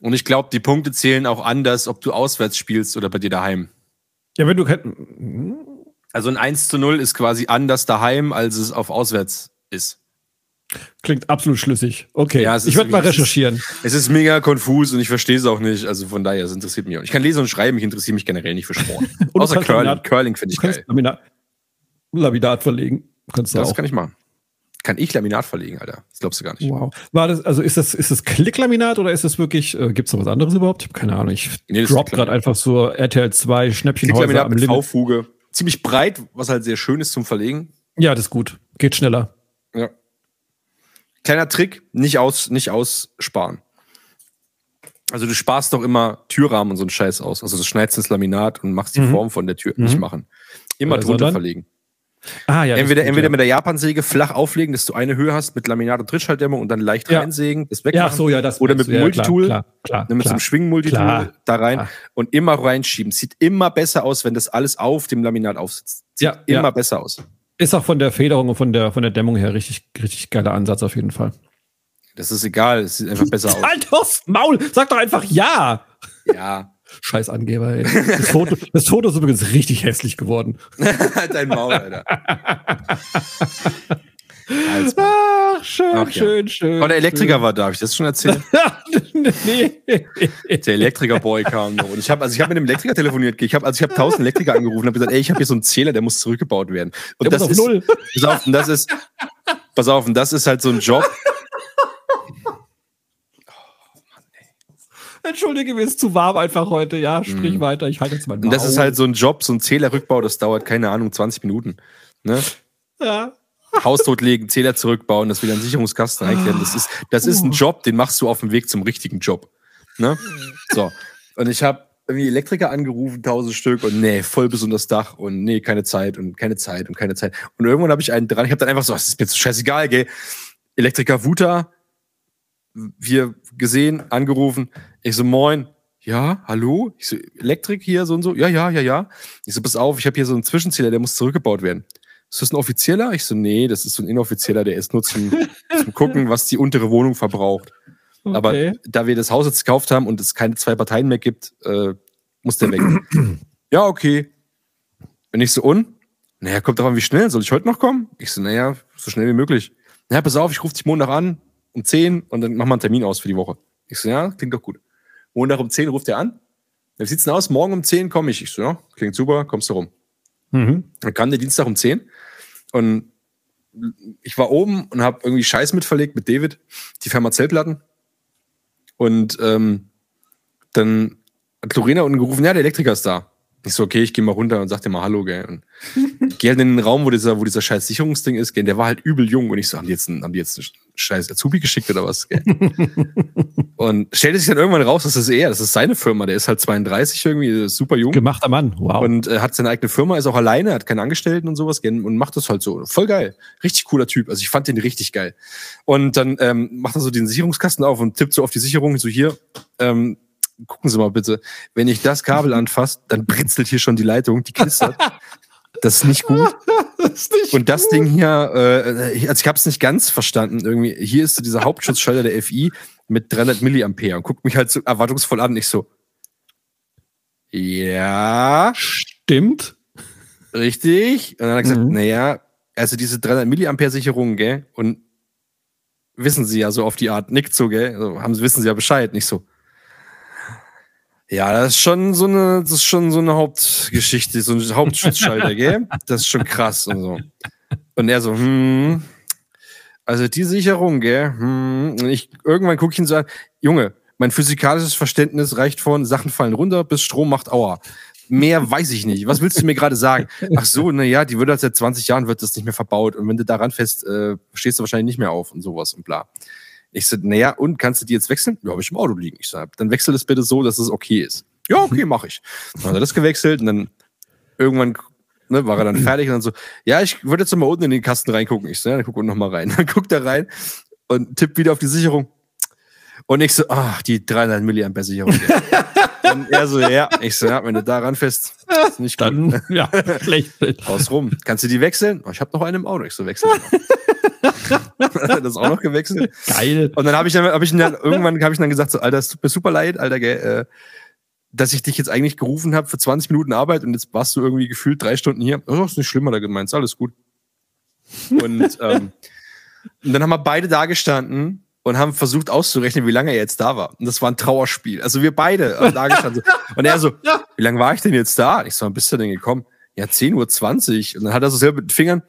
Speaker 1: Und ich glaube, die Punkte zählen auch anders, ob du auswärts spielst oder bei dir daheim.
Speaker 2: Ja, wenn du
Speaker 1: Also ein 1 zu 0 ist quasi anders daheim, als es auf auswärts ist.
Speaker 2: Klingt absolut schlüssig. Okay,
Speaker 1: Ja,
Speaker 2: ich
Speaker 1: ist
Speaker 2: werde mal recherchieren.
Speaker 1: Es ist mega konfus und ich verstehe es auch nicht. Also von daher, es interessiert mich auch. Ich kann lesen und schreiben, ich interessiere mich generell nicht für Sport. <laughs> Außer Curling.
Speaker 2: Laminat-
Speaker 1: Curling finde ich geil.
Speaker 2: Laminat, Laminat verlegen. Kannst du
Speaker 1: Das
Speaker 2: auch.
Speaker 1: kann ich machen. Kann ich Laminat verlegen, Alter. Das glaubst du gar nicht.
Speaker 2: Wow. War das, also ist das, ist das Klicklaminat oder ist das wirklich, äh, gibt es noch was anderes überhaupt? Ich habe keine Ahnung. Ich
Speaker 1: Nee,
Speaker 2: drop gerade einfach so RTL 2 Schnäppchenhäuser
Speaker 1: Klicklaminat
Speaker 2: am
Speaker 1: mit. V-Fuge. Ziemlich breit, was halt sehr schön ist zum Verlegen.
Speaker 2: Ja, das ist gut. Geht schneller.
Speaker 1: Ja. Kleiner Trick, nicht, aus, nicht aussparen. Also du sparst doch immer Türrahmen und so einen Scheiß aus. Also du schneidest ins Laminat und machst die
Speaker 2: Mhm.
Speaker 1: Form von der Tür. Nicht
Speaker 2: Mhm.
Speaker 1: machen. Immer
Speaker 2: Äh,
Speaker 1: drunter verlegen.
Speaker 2: Ah, ja.
Speaker 1: entweder
Speaker 2: gut,
Speaker 1: entweder
Speaker 2: ja.
Speaker 1: mit der Japansäge flach auflegen, dass du eine Höhe hast mit Laminat und Trittschalldämmung und dann leicht
Speaker 2: Ja.
Speaker 1: reinsägen, das
Speaker 2: Ja,
Speaker 1: wegmachen.
Speaker 2: ach so, ja, das
Speaker 1: Oder mit dem
Speaker 2: ja, klar,
Speaker 1: Multitool.
Speaker 2: Klar, klar,
Speaker 1: Ne, mit so
Speaker 2: klar.
Speaker 1: einem Schwingen-Multitool
Speaker 2: Klar.
Speaker 1: da rein und immer reinschieben. Sieht immer besser aus, wenn das alles auf dem Laminat aufsitzt. Sieht
Speaker 2: Ja,
Speaker 1: immer
Speaker 2: ja.
Speaker 1: besser aus.
Speaker 2: Ist auch von der Federung und von der, von der Dämmung her richtig, richtig geiler Ansatz auf jeden Fall.
Speaker 1: Das ist egal, es sieht einfach besser <laughs> aus.
Speaker 2: Halt aufs Maul! Sag doch einfach ja!
Speaker 1: Ja, <laughs>
Speaker 2: Scheiß Angeber, ey. Das Foto, das Foto ist übrigens richtig hässlich geworden. <laughs>
Speaker 1: halt dein Maul, Alter. Als
Speaker 2: Ach, schön,
Speaker 1: Ach ja.
Speaker 2: schön, schön.
Speaker 1: Oh, der Elektriker war da, habe ich das schon erzählt? <laughs>
Speaker 2: nee.
Speaker 1: Der Elektrikerboy kam noch. Und ich habe also ich hab mit dem Elektriker telefoniert. Ich habe also ich habe tausend Elektriker angerufen und habe gesagt, ey, ich habe hier so einen Zähler, der muss zurückgebaut werden. Und
Speaker 2: Der
Speaker 1: das ist,
Speaker 2: Null.
Speaker 1: Pass auf, und das ist, pass auf, und das ist halt so ein Job. <laughs>
Speaker 2: Entschuldige, mir ist zu warm einfach heute. Ja, sprich
Speaker 1: Mhm.
Speaker 2: weiter. Ich halte jetzt mal
Speaker 1: Und das ist halt so ein Job, so ein Zählerrückbau, das dauert, keine Ahnung, 20 Minuten. Ne?
Speaker 2: Ja.
Speaker 1: Haus totlegen, Zähler zurückbauen, das wieder in den Sicherungskasten einklemmen. Das ist, das ist ein Job, den machst du auf dem Weg zum richtigen Job. Ne? So. Und ich habe irgendwie Elektriker angerufen, tausend Stück und nee, voll bis unter das Dach und nee, keine Zeit und keine Zeit und keine Zeit. Und irgendwann habe ich einen dran, ich habe dann einfach so, das ist mir zu scheißegal, gell. Elektriker Wuta, wir gesehen, angerufen. Ich so, moin. Ja, hallo? Ich so, Elektrik hier, so und so. Ja, ja, ja, ja. Ich so, pass auf, ich habe hier so einen Zwischenzähler, der muss zurückgebaut werden. Ist das ein offizieller? Ich so, nee, das ist so ein inoffizieller, der ist nur zum, zum Gucken, was die untere Wohnung verbraucht. Aber
Speaker 2: Okay.
Speaker 1: da wir das Haus jetzt gekauft haben und es keine zwei Parteien mehr gibt, äh, muss der weg. <clears throat> ja, okay. Bin ich so un? Naja, kommt drauf an, wie schnell. Soll ich heute noch kommen? Ich so, naja, so schnell wie möglich. Naja, pass auf, ich rufe dich Montag an um 10 und dann machen wir einen Termin aus für die Woche. Ich so, ja, klingt doch gut. Montag um 10 ruft er an. Wie sieht's denn aus? Morgen um 10 komme ich. Ich so, ja, klingt super, kommst du rum.
Speaker 2: Mhm.
Speaker 1: Dann kam der Dienstag um 10 und ich war oben und habe irgendwie Scheiß mitverlegt mit David, die Firma Zellplatten. Und ähm, dann hat Lorena unten gerufen, ja, der Elektriker ist da. Ich so, okay, ich gehe mal runter und sag dir mal Hallo, gell. Und geh halt in den Raum, wo dieser, wo dieser scheiß Sicherungsding ist, gell. Der war halt übel jung und ich so, haben die jetzt einen, haben die jetzt einen scheiß Azubi geschickt oder was, gell? <laughs> und stellte sich dann irgendwann raus, das ist er, das ist seine Firma, der ist halt 32 irgendwie, super jung
Speaker 2: Gemachter Mann. Wow.
Speaker 1: und äh, hat seine eigene Firma, ist auch alleine, hat keine Angestellten und sowas gell, und macht das halt so. Voll geil. Richtig cooler Typ. Also ich fand den richtig geil. Und dann ähm, macht er so den Sicherungskasten auf und tippt so auf die Sicherung, so hier, ähm, gucken Sie mal bitte, wenn ich das Kabel anfasse, dann britzelt hier schon die Leitung, die knistert. <laughs> Das ist nicht gut.
Speaker 2: das ist nicht
Speaker 1: Und das Ding hier, äh, also ich habe es nicht ganz verstanden. Irgendwie, hier ist so dieser Hauptschutzschalter der FI mit 300 Milliampere und guckt mich halt so erwartungsvoll an. Ich so, ja,
Speaker 2: stimmt.
Speaker 1: richtig. Und dann hat er gesagt,
Speaker 2: Mhm.
Speaker 1: naja, also diese 300 Milliampere Sicherung, gell, und wissen Sie ja so auf die Art, nickt so, gell, also haben Sie, wissen Sie ja Bescheid, nicht so. Ja, das ist schon so eine, das ist schon so eine Hauptgeschichte, so ein Hauptschutzschalter, gell? Das ist schon krass und so. Und er so, hm, also die Sicherung, gell? Hm. Und ich, irgendwann gucke ich ihn so an, Junge, mein physikalisches Verständnis reicht von Sachen fallen runter bis Strom macht Aua. Mehr weiß ich nicht. Was willst du mir gerade sagen? Ach so, na ja, die wird halt seit 20 Jahren wird das nicht mehr verbaut. Und wenn du daran fest, äh, stehst du wahrscheinlich nicht mehr auf und sowas und bla. Ich so, naja, und kannst du die jetzt wechseln? Ja, habe ich im Auto liegen. Ich sag, dann wechsel das bitte so, dass es okay ist. Ja, <laughs> okay, mache ich. Dann hat er das gewechselt und dann irgendwann ne, war er dann fertig und dann so, ja, ich würde jetzt mal unten in den Kasten reingucken. Ich so, ja, dann guck unten noch mal rein. <laughs> Dann guckt er rein und tippt wieder auf die Sicherung. Und ich so, ach, die 300 Milliampere Sicherung. <laughs> Und er so, ja. Ich so, ja, wenn du daran fest, ist nicht gut.
Speaker 2: Dann, ja, schlecht.
Speaker 1: Aus rum. Kannst du die wechseln? Oh, ich habe noch eine im Auto. Ich so, wechseln. das ist auch noch gewechselt.
Speaker 2: Geil.
Speaker 1: Und dann habe ich dann, hab ich dann irgendwann habe ich dann gesagt so, Alter, es tut mir super leid, Alter, gell, äh, dass ich dich jetzt eigentlich gerufen habe für 20 Minuten Arbeit und jetzt warst du irgendwie gefühlt drei Stunden hier. Oh, ist nicht schlimm, hat er gemeint, ist alles gut. Und, ähm, und dann haben wir beide da gestanden und haben versucht auszurechnen, wie lange er jetzt da war. Und das war ein Trauerspiel. Also wir beide haben <laughs> da gestanden. Und er so, wie lange war ich denn jetzt da? Ich so, wann bist du denn gekommen? Ja, 10.20 Uhr. Und dann hat er so selber mit den Fingern,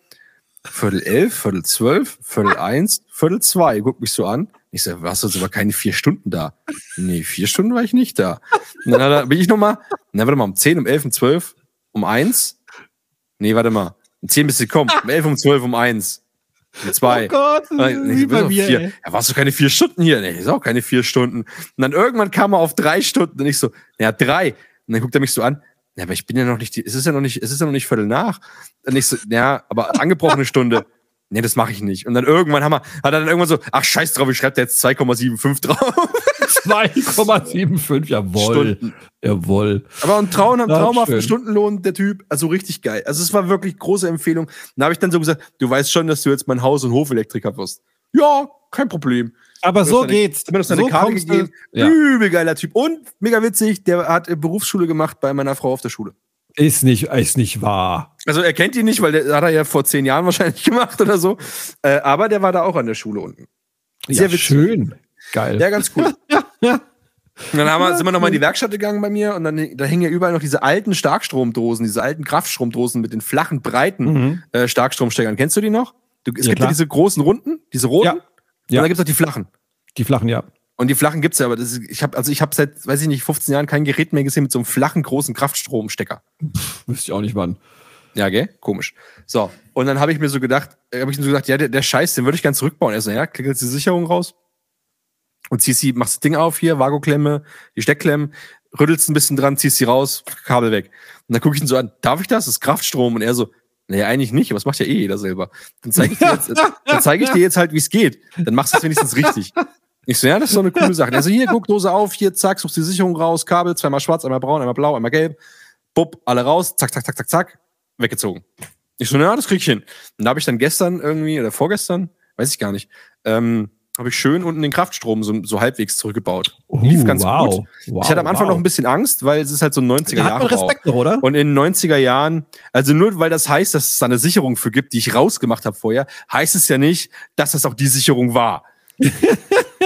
Speaker 1: Viertel elf, Viertel zwölf, Viertel eins, Viertel zwei. Guckt mich so an. Ich so, warst du jetzt aber keine vier Stunden da? Nee, vier Stunden war ich nicht da. Und dann er, bin ich nochmal, na, warte mal, um zehn, um elf, um zwölf, um eins. Nee, warte mal. Um zehn bist du gekommen. Um elf, um zwölf, um eins. Zwei.
Speaker 2: Oh Gott, das
Speaker 1: Äh,
Speaker 2: ist bei mir,
Speaker 1: vier.
Speaker 2: ey.
Speaker 1: Ja, warst du keine vier Stunden hier? Nee, ist auch keine vier Stunden. Und dann irgendwann kam er auf drei Stunden und ich so, ja, drei. Und dann guckt er mich so an. Ja, aber ich bin ja noch nicht, die, es ist ja noch nicht, es ist ja noch nicht Viertel nach. Und ich so, ja, aber angebrochene Stunde. Nee, das mache ich nicht. Und dann irgendwann haben wir, hat er dann irgendwann so, ach scheiß drauf, ich schreibe da jetzt 2,75 <laughs> drauf.
Speaker 2: 2,75, jawohl.
Speaker 1: Stunden.
Speaker 2: Jawohl.
Speaker 1: Aber ein Traum, ein traumhaften. Stundenlohn, der Typ, also richtig geil. Also es war wirklich große Empfehlung. Dann habe ich dann so gesagt, du weißt schon, dass du jetzt mein Haus- und Hofelektriker wirst. Ja, kein Problem.
Speaker 2: Aber so
Speaker 1: deine-
Speaker 2: geht's.
Speaker 1: Mir
Speaker 2: so
Speaker 1: Karte gegeben.
Speaker 2: Ja.
Speaker 1: Übel geiler Typ. Und mega witzig, der hat Berufsschule gemacht bei meiner Frau auf der Schule.
Speaker 2: Ist nicht, ist nicht wahr.
Speaker 1: Also er kennt ihn nicht, weil der hat er ja vor zehn Jahren <laughs> wahrscheinlich gemacht oder so. Äh, aber der war da auch an der Schule unten. Sehr
Speaker 2: ja,
Speaker 1: witzig.
Speaker 2: schön. Geil.
Speaker 1: Ja, ganz cool. <laughs> Und dann haben wir, sind wir nochmal in die Werkstatt gegangen bei mir und dann da hingen ja überall noch diese alten Starkstromdosen, diese alten Kraftstromdosen mit den flachen, breiten
Speaker 2: Mhm.
Speaker 1: äh, Starkstromsteckern. Kennst du die noch? Du, es
Speaker 2: Ja,
Speaker 1: gibt
Speaker 2: klar.
Speaker 1: ja diese großen runden, diese roten.
Speaker 2: Ja.
Speaker 1: Und
Speaker 2: Ja.
Speaker 1: dann gibt es auch die flachen.
Speaker 2: Die flachen, ja.
Speaker 1: Und die flachen gibt's ja, aber das ist, ich habe also ich habe seit, weiß ich nicht, 15 Jahren kein Gerät mehr gesehen mit so einem flachen, großen Kraftstromstecker.
Speaker 2: Wüsste ich auch nicht wann.
Speaker 1: Ja, gell? Komisch. So, und dann habe ich mir so gedacht, äh, habe ich mir so gedacht, ja, der, der Scheiß, den würde ich gern zurückbauen. Er so, ja, klick jetzt die Sicherung raus und ziehst sie, machst das Ding auf hier, Vago-Klemme, die Steckklemmen, rüttelst ein bisschen dran, ziehst sie raus, Kabel weg. Und dann gucke ich ihn so an, darf ich das? Das ist Kraftstrom. Und er so, naja, eigentlich nicht, aber das macht ja eh jeder selber. Dann zeige ich dir jetzt, <laughs> dann zeige ich dir jetzt halt, wie es geht. Dann machst du es wenigstens richtig. Ich so, ja, das ist doch eine coole Sache. Also hier, guck, Dose auf, hier, zack, suchst die Sicherung raus, Kabel, zweimal schwarz, einmal braun, einmal blau, einmal gelb. Bupp, alle raus, zack, zack, zack, zack, zack, weggezogen. Ich so, na, das krieg ich hin. Und da habe ich dann gestern irgendwie, oder vorgestern, weiß ich gar nicht, ähm, habe ich schön unten den Kraftstrom so, so halbwegs zurückgebaut. Lief ganz
Speaker 2: wow.
Speaker 1: gut.
Speaker 2: Wow,
Speaker 1: ich hatte am Anfang
Speaker 2: wow.
Speaker 1: noch ein bisschen Angst, weil es ist halt so ein 90er
Speaker 2: Da hat man
Speaker 1: Jahre Bau.
Speaker 2: Respekt noch, oder?
Speaker 1: Und in den 90er Jahren, also nur weil das heißt, dass es da eine Sicherung für gibt, die ich rausgemacht habe vorher, heißt es ja nicht, dass das auch die Sicherung war.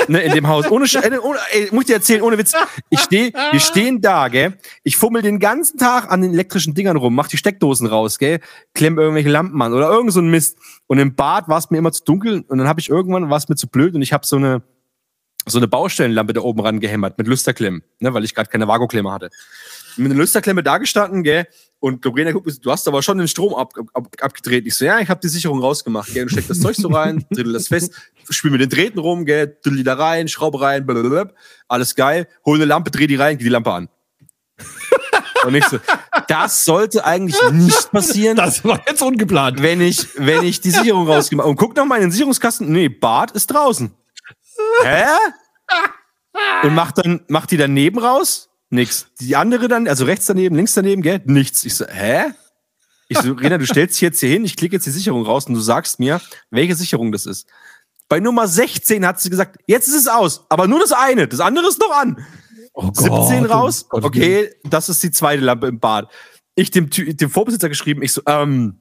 Speaker 1: Ne, in dem Haus. Ohne, äh, ohne ey, muss ich dir erzählen, ohne Witz. Ich stehe, wir stehen da, gell? Ich fummel den ganzen Tag an den elektrischen Dingern rum, mach die Steckdosen raus, gell? Klemm irgendwelche Lampen an oder irgend so ein Mist. Und im Bad war es mir immer zu dunkel und dann habe ich irgendwann war es mir zu blöd und ich habe so eine so eine Baustellenlampe da oben ran gehämmert mit Lüsterklemmen, ne, weil ich gerade keine Vago-Klemme hatte. Mit einer Lüsterklemme da gestanden, gell? Und Lorena guckt, du hast aber schon den Strom ab, ab, abgedreht. Ich so, ja, ich habe die Sicherung rausgemacht, gell? Und steck das Zeug so rein, <laughs> drittel das fest, spiel mit den Drähten rum, gell? Düll die da rein, Schraube rein, blablabla. alles geil. Hol eine Lampe, dreh die rein, geh die Lampe an. <laughs> Und ich so, das sollte eigentlich nicht passieren
Speaker 2: Das war jetzt ungeplant.
Speaker 1: wenn ich, wenn ich die Sicherung rausgemacht und guck noch mal in den Sicherungskasten, nee, Bart ist draußen. <laughs> Hä? Und macht dann, macht die daneben raus? Nix. Die andere dann, also rechts daneben, links daneben, gell? Nichts. Ich so, hä? Ich so, Rena, du stellst dich jetzt hier hin, ich klicke jetzt die Sicherung raus und du sagst mir, welche Sicherung das ist. Bei Nummer 16 hat sie gesagt, jetzt ist es aus, aber nur das eine, das andere ist noch an.
Speaker 2: Oh
Speaker 1: 17 raus.
Speaker 2: Gott,
Speaker 1: okay, das ist die zweite Lampe im Bad. Ich dem, dem Vorbesitzer geschrieben, ich so, ähm,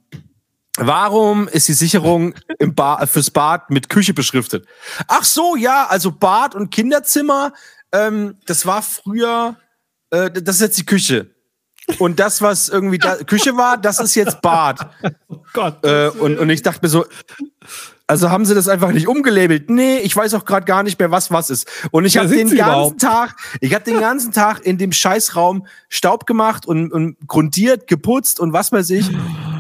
Speaker 1: warum ist die Sicherung im ba fürs Bad mit Küche beschriftet? Ach so, ja, also Bad und Kinderzimmer, ähm, das war früher, äh, das ist jetzt die Küche. Und das, was irgendwie da Küche war, das ist jetzt Bad. <laughs>
Speaker 2: Oh Gott.
Speaker 1: Äh, und, und ich dachte mir so, also haben sie das einfach nicht umgelabelt? Nee, ich weiß auch gerade gar nicht mehr, was was ist. Und ich habe den ganzen
Speaker 2: überhaupt?
Speaker 1: Tag, ich habe den ganzen Tag in dem Scheißraum Staub gemacht und, und grundiert, geputzt und was weiß ich.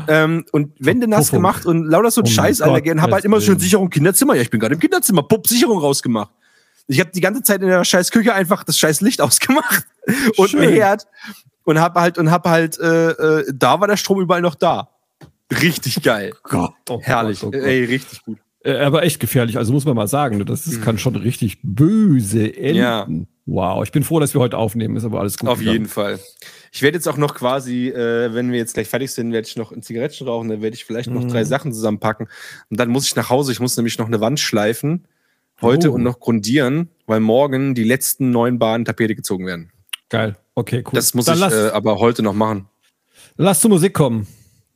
Speaker 1: Ähm, und Wände nass
Speaker 2: Puffung.
Speaker 1: gemacht und lauter so ein
Speaker 2: Oh
Speaker 1: Scheiß, Alter, und hab halt immer schön. Sicherung Kinderzimmer. Ja, ich bin gerade im Kinderzimmer, Pupp, Sicherung rausgemacht. Ich habe die ganze Zeit in der scheiß Küche einfach das scheiß Licht <laughs> ausgemacht und
Speaker 2: Schön.
Speaker 1: einen Herd und hab halt und hab halt äh, äh, da war der Strom überall noch da. Richtig geil.
Speaker 2: Gott, oh
Speaker 1: Herrlich.
Speaker 2: Gott, oh Gott.
Speaker 1: Ey, richtig gut.
Speaker 2: Äh, aber echt gefährlich, also muss man mal sagen, ne, das ist, kann schon richtig böse enden.
Speaker 1: Ja.
Speaker 2: Wow, ich bin froh, dass wir heute aufnehmen. Ist aber alles gut.
Speaker 1: Auf
Speaker 2: gegangen.
Speaker 1: jeden Fall. Ich werde jetzt auch noch quasi, äh, wenn wir jetzt gleich fertig sind, werde ich noch ein Zigarettchen rauchen, dann werde ich vielleicht noch
Speaker 2: Mhm.
Speaker 1: drei Sachen zusammenpacken. Und dann muss ich nach Hause, ich muss nämlich noch eine Wand schleifen heute
Speaker 2: Oh.
Speaker 1: und noch grundieren, weil morgen die letzten neun Bahnen Tapete gezogen werden.
Speaker 2: Geil. Okay, cool.
Speaker 1: Das muss
Speaker 2: Dann
Speaker 1: ich äh, aber heute noch machen.
Speaker 2: lass zur Musik kommen.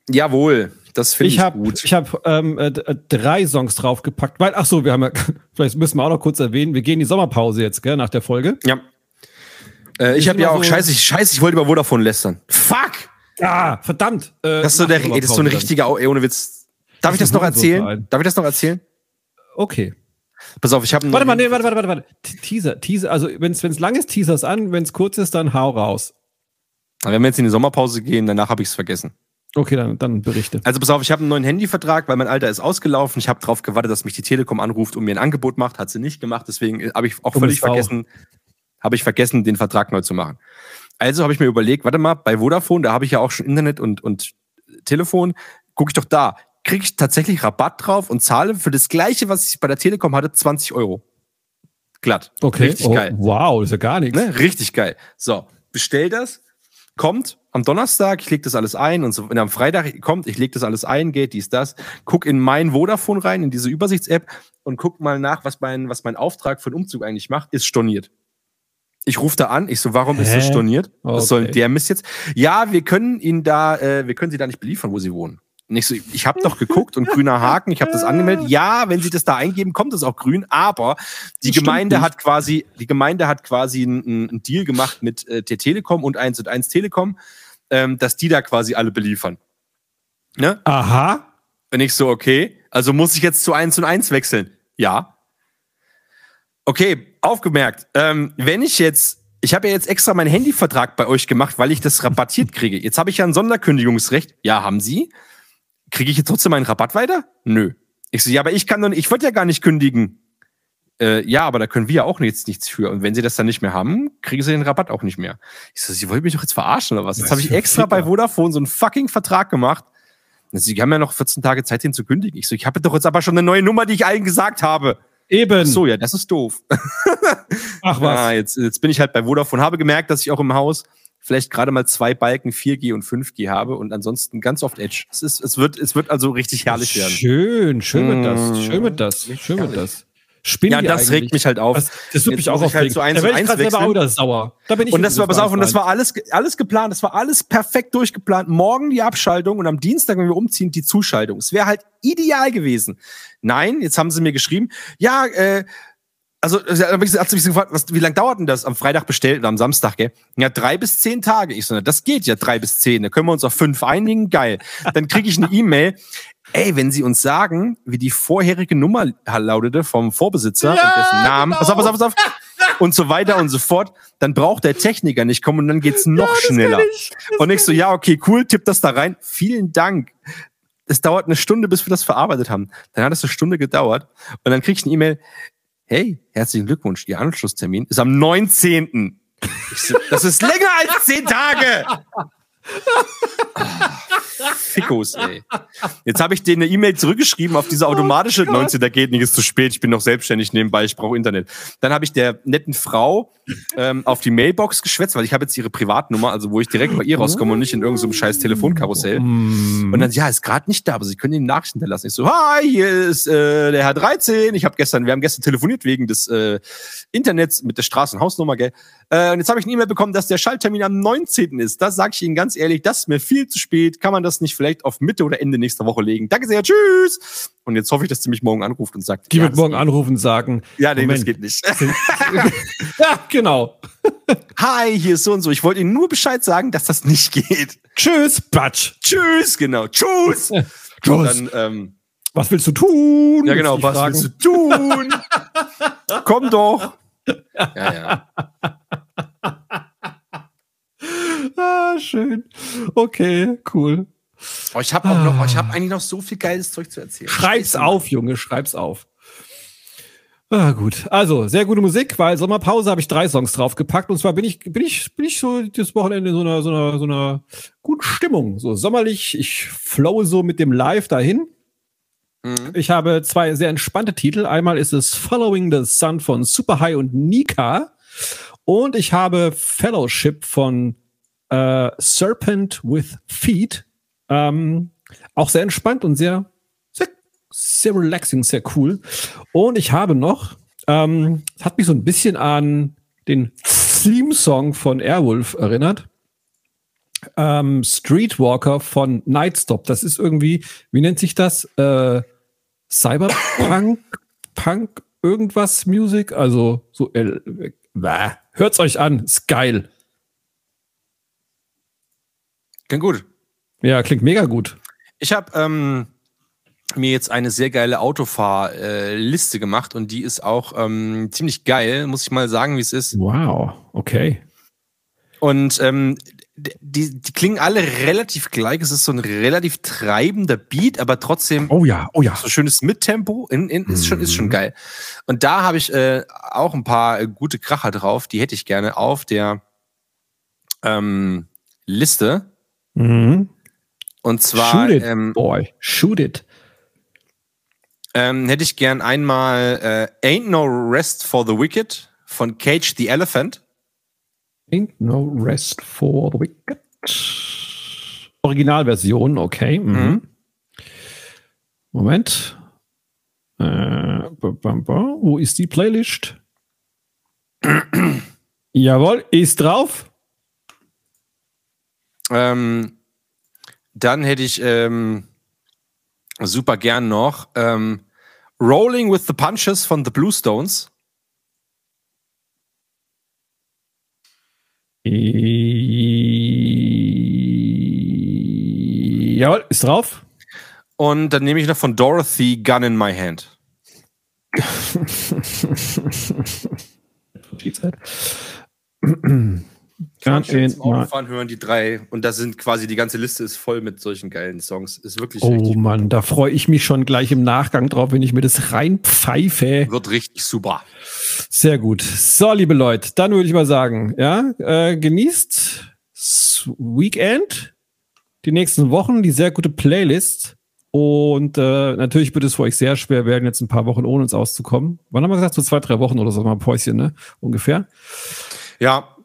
Speaker 1: Jawohl, das finde ich,
Speaker 2: Ich habe
Speaker 1: gut.
Speaker 2: ich hab, ähm, äh, äh, drei Songs draufgepackt, weil, ach so, wir haben ja, <laughs> vielleicht müssen wir auch noch kurz erwähnen, wir gehen in die Sommerpause jetzt, gell, nach der Folge.
Speaker 1: ja. Äh, ich habe ja
Speaker 2: immer
Speaker 1: auch,
Speaker 2: so-
Speaker 1: scheiße, ich, scheiße, ich wollte über Vodafone lästern. Fuck!
Speaker 2: Ah, verdammt. Äh,
Speaker 1: Das ist so, der, ey, das ist so ein richtiger, ey, ohne Witz. Darf ich
Speaker 2: Das
Speaker 1: noch erzählen? Darf ich das noch erzählen?
Speaker 2: Okay.
Speaker 1: Pass auf, ich habe
Speaker 2: Warte mal, nee, warte, warte, warte, warte. Teaser, Teaser, also wenn es lang ist, teasers an, wenn es kurz ist, dann hau raus.
Speaker 1: Wenn wir jetzt in die Sommerpause gehen, danach habe ich es vergessen.
Speaker 2: Okay, dann, dann berichte.
Speaker 1: Also pass auf, ich habe einen neuen Handyvertrag, weil mein alter ist ausgelaufen. Ich habe darauf gewartet, dass mich die Telekom anruft und mir ein Angebot macht. Hat sie nicht gemacht. Deswegen äh, habe ich auch völlig vergessen, habe ich vergessen, den Vertrag neu zu machen. Also habe ich mir überlegt, warte mal, bei Vodafone, da habe ich ja auch schon Internet und, und Telefon, gucke ich doch da. Kriege ich tatsächlich Rabatt drauf und zahle für das gleiche, was ich bei der Telekom hatte, 20 Euro. Glatt.
Speaker 2: Okay.
Speaker 1: Richtig
Speaker 2: oh,
Speaker 1: geil.
Speaker 2: Wow, ist ja gar nichts.
Speaker 1: Ne? Richtig geil. So, bestell das, kommt am Donnerstag, ich leg das alles ein und so, und am Freitag kommt, ich leg das alles ein, geht dies, das, guck in mein Vodafone rein, in diese Übersichts-App und guck mal nach, was mein, was mein Auftrag für den Umzug eigentlich macht, ist storniert. Ich rufe da an, ich so, warum ist
Speaker 2: Hä?
Speaker 1: das storniert? Was soll
Speaker 2: Okay.
Speaker 1: der Mist jetzt? Ja, wir können ihn da, äh, wir können sie da nicht beliefern, wo sie wohnen. Und ich so, ich habe doch geguckt und grüner Haken, ich habe das angemeldet. Ja, wenn sie das da eingeben, kommt es auch grün, aber die
Speaker 2: Das
Speaker 1: Gemeinde hat quasi, die Gemeinde hat quasi einen, einen Deal gemacht mit äh, der Telekom und 1 und 1 Telekom, ähm, dass die da quasi alle beliefern. Ne?
Speaker 2: Aha.
Speaker 1: Und ich so, okay, also muss ich jetzt zu 1 und 1 wechseln? Ja. Okay, aufgemerkt, ähm, wenn ich jetzt, ich habe ja jetzt extra meinen Handyvertrag bei euch gemacht, weil ich das rabattiert kriege. Jetzt habe ich ja ein Sonderkündigungsrecht. Ja, haben Sie? Kriege ich jetzt trotzdem meinen Rabatt weiter? Nö. Ich so, ja, aber ich kann doch nicht, ich wollte ja gar nicht kündigen. Äh, ja, aber da können wir ja auch jetzt nichts für. Und wenn sie das dann nicht mehr haben, kriegen sie den Rabatt auch nicht mehr. Ich so, sie wollen mich doch jetzt verarschen oder was? Jetzt habe ich extra bei Vodafone so einen fucking Vertrag gemacht. Also, sie haben ja noch 14 Tage Zeit, den zu kündigen. Ich so, ich habe doch jetzt aber schon eine neue Nummer, die ich allen gesagt habe.
Speaker 2: Eben.
Speaker 1: Ach so, ja, das ist doof.
Speaker 2: Ach was. <laughs>
Speaker 1: Ah, jetzt, jetzt bin ich halt bei Vodafone. Habe gemerkt, dass ich auch im Haus vielleicht gerade mal zwei Balken 4G und 5G habe und ansonsten ganz oft Edge. Es, ist, es, wird, es wird also richtig herrlich werden.
Speaker 2: Schön, schön wird das.
Speaker 1: Mm.
Speaker 2: Schön wird das. Schön wird das. Spinnen
Speaker 1: Ja, das regt mich halt auf.
Speaker 2: Das, das wird mich auch
Speaker 1: ich halt
Speaker 2: aufregen.
Speaker 1: zu eins
Speaker 2: da
Speaker 1: und
Speaker 2: werde ich selber auch wieder sauer. Da bin ich
Speaker 1: Und das war, pass auf, und das
Speaker 2: war
Speaker 1: alles, alles geplant, das war alles perfekt durchgeplant. Morgen die Abschaltung und am Dienstag, wenn wir umziehen, die Zuschaltung. Es wäre halt ideal gewesen. Nein, jetzt haben sie mir geschrieben, ja, äh, also ich- hat mich gefragt, was, wie lange dauert denn das? Am Freitag bestellt oder am Samstag, gell? Ja, drei bis zehn Tage. Ich so, na, das geht ja drei bis zehn. Da können wir uns auf fünf einigen. Geil. Dann kriege ich eine E-Mail. Ey, wenn Sie uns sagen, wie die vorherige Nummer lautete vom Vorbesitzer und dessen Namen, pass auf, pass auf, pass auf, und so weiter und so fort, dann braucht der Techniker nicht kommen und dann geht's noch schneller. Und ich so, ja, okay, cool, tipp das da rein. Vielen Dank. Es dauert eine Stunde, bis wir das verarbeitet haben. Dann hat es eine Stunde gedauert. Und dann krieg ich eine E-Mail. Hey, herzlichen Glückwunsch. Ihr Anschlusstermin ist am 19. Ich so, das ist länger als zehn Tage. <laughs> Fickos, ey. Jetzt habe ich denen eine E-Mail zurückgeschrieben auf diese automatische 19. Da geht nicht, ist zu spät. Ich bin noch selbstständig nebenbei. Ich brauche Internet. Dann habe ich der netten Frau ähm, auf die Mailbox geschwätzt, weil ich habe jetzt ihre Privatnummer, also wo ich direkt bei ihr rauskomme und nicht in irgendeinem scheiß Telefonkarussell.
Speaker 2: Mm.
Speaker 1: Und dann, ja, ist gerade nicht da, aber Sie können ihm Nachrichten hinterlassen. Ich so, hi, hier ist äh, der Herr 13. Ich habe gestern, wir haben gestern telefoniert wegen des äh, Internets mit der Straßenhausnummer, gell? Äh, und jetzt habe ich eine E-Mail bekommen, dass der Schalttermin am 19. ist. Das sage ich Ihnen ganz ehrlich, das ist mir viel zu spät. Kann man das nicht vielleicht auf Mitte oder Ende nächster Woche legen? Danke sehr, tschüss. Und jetzt hoffe ich, dass sie mich morgen anruft und sagt,
Speaker 2: Die
Speaker 1: ja,
Speaker 2: wird
Speaker 1: das
Speaker 2: morgen
Speaker 1: geht.
Speaker 2: anrufen und sagen,
Speaker 1: Ja, nee, das
Speaker 2: Moment.
Speaker 1: geht nicht. <laughs>
Speaker 2: ja, genau. <laughs>
Speaker 1: Hi, hier ist so und so. Ich wollte Ihnen nur Bescheid sagen, dass das nicht geht.
Speaker 2: Tschüss, Batsch.
Speaker 1: Tschüss, genau. Tschüss. Und
Speaker 2: Tschüss.
Speaker 1: dann, ähm,
Speaker 2: Was willst du tun?
Speaker 1: Ja, genau. Was
Speaker 2: fragen.
Speaker 1: willst du tun? <laughs> Komm doch. Ja, ja.
Speaker 2: Ah, schön. Okay, cool.
Speaker 1: Oh, ich habe auch noch, ich habe eigentlich noch so viel geiles Zeug zu erzählen.
Speaker 2: Schreib's
Speaker 1: Scheiße,
Speaker 2: auf, Junge, schreib's auf. Ah, gut. Also, sehr gute Musik, weil Sommerpause habe ich drei Songs draufgepackt. Und zwar bin ich, bin ich, bin ich so das Wochenende in so einer, so einer, so einer guten Stimmung. So sommerlich. Ich flowe so mit dem Live dahin.
Speaker 1: Mhm.
Speaker 2: Ich habe zwei sehr entspannte Titel. Einmal ist es Following the Sun von Super High und Nika. Und ich habe Fellowship von äh, Serpent with Feet. Ähm, auch sehr entspannt und sehr, sehr, sehr relaxing, sehr cool. Und ich habe noch, ähm, hat mich so ein bisschen an den Theme-Song von Airwolf erinnert. Ähm, Streetwalker von Nightstop. Das ist irgendwie, wie nennt sich das? Äh, Cyberpunk, Punk, irgendwas Music. Also so, äh, äh, hört's euch an, ist geil.
Speaker 1: Klingt gut.
Speaker 2: Ja, klingt mega gut.
Speaker 1: Ich habe ähm, mir jetzt eine sehr geile Autofahrliste gemacht und die ist auch ähm, ziemlich geil, muss ich mal sagen, wie es ist.
Speaker 2: Wow, okay.
Speaker 1: Und ähm, die, die klingen alle relativ gleich. Es ist so ein relativ treibender Beat, aber trotzdem
Speaker 2: Oh ja, oh ja.
Speaker 1: so schönes Mittempo. In, in, ist, schon, ist schon
Speaker 2: Mhm.
Speaker 1: geil. Und da habe ich äh, auch ein paar äh, gute Kracher drauf. Die hätte ich gerne auf der ähm, Liste.
Speaker 2: Mhm.
Speaker 1: Und zwar
Speaker 2: Shoot it,
Speaker 1: ähm,
Speaker 2: boy. Shoot it.
Speaker 1: ähm, hätte ich gern einmal äh, Ain't No Rest for the Wicked von Cage the Elephant.
Speaker 2: Ain't no rest for the wicked. Originalversion, okay. Mhm.
Speaker 1: Mhm.
Speaker 2: Moment. Äh. Wo ist die Playlist? <clears throat> Jawohl, ist drauf.
Speaker 1: Ähm, dann hätte ich ähm, super gern noch ähm, Rolling with the Punches von The Blue Stones.
Speaker 2: Jawohl, ist drauf.
Speaker 1: Und dann nehme ich noch von Dorothy Gun in My Hand. <laughs>
Speaker 2: Die Zeit. Gun in
Speaker 1: Zum Autofahren hören die drei. Und da sind quasi die ganze Liste ist voll mit solchen geilen Songs. Ist wirklich
Speaker 2: Oh
Speaker 1: richtig,
Speaker 2: Mann, da freue ich mich schon gleich im Nachgang drauf, wenn ich mir das reinpfeife.
Speaker 1: wird richtig super.
Speaker 2: Sehr gut. So, liebe Leute, dann würde ich mal sagen, ja, äh, genießt das Weekend, die nächsten Wochen, die sehr gute Playlist. Und äh, natürlich wird es für euch sehr schwer werden, jetzt ein paar Wochen ohne uns auszukommen. Wann haben wir gesagt? So zwei, drei Wochen oder so, mal ein Päuschen, ne? Ungefähr.
Speaker 1: Ja,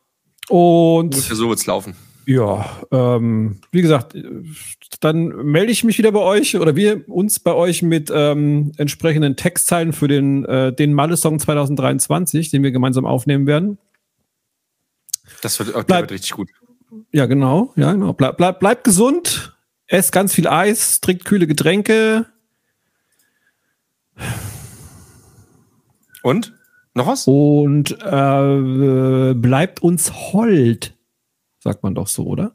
Speaker 2: Und
Speaker 1: ungefähr so wird's laufen.
Speaker 2: ja, ähm, wie gesagt, dann melde ich mich wieder bei euch oder wir uns bei euch mit ähm, entsprechenden Textzeilen für den, äh, den Malle-Song 2023, den wir gemeinsam aufnehmen werden.
Speaker 1: Das wird, okay,
Speaker 2: Bleib-
Speaker 1: wird richtig gut.
Speaker 2: Ja, genau, ja, genau. Bleib, bleib, bleibt gesund, esst ganz viel Eis, trinkt kühle Getränke.
Speaker 1: Und? Noch was?
Speaker 2: Und äh, bleibt uns hold, sagt man doch so, oder?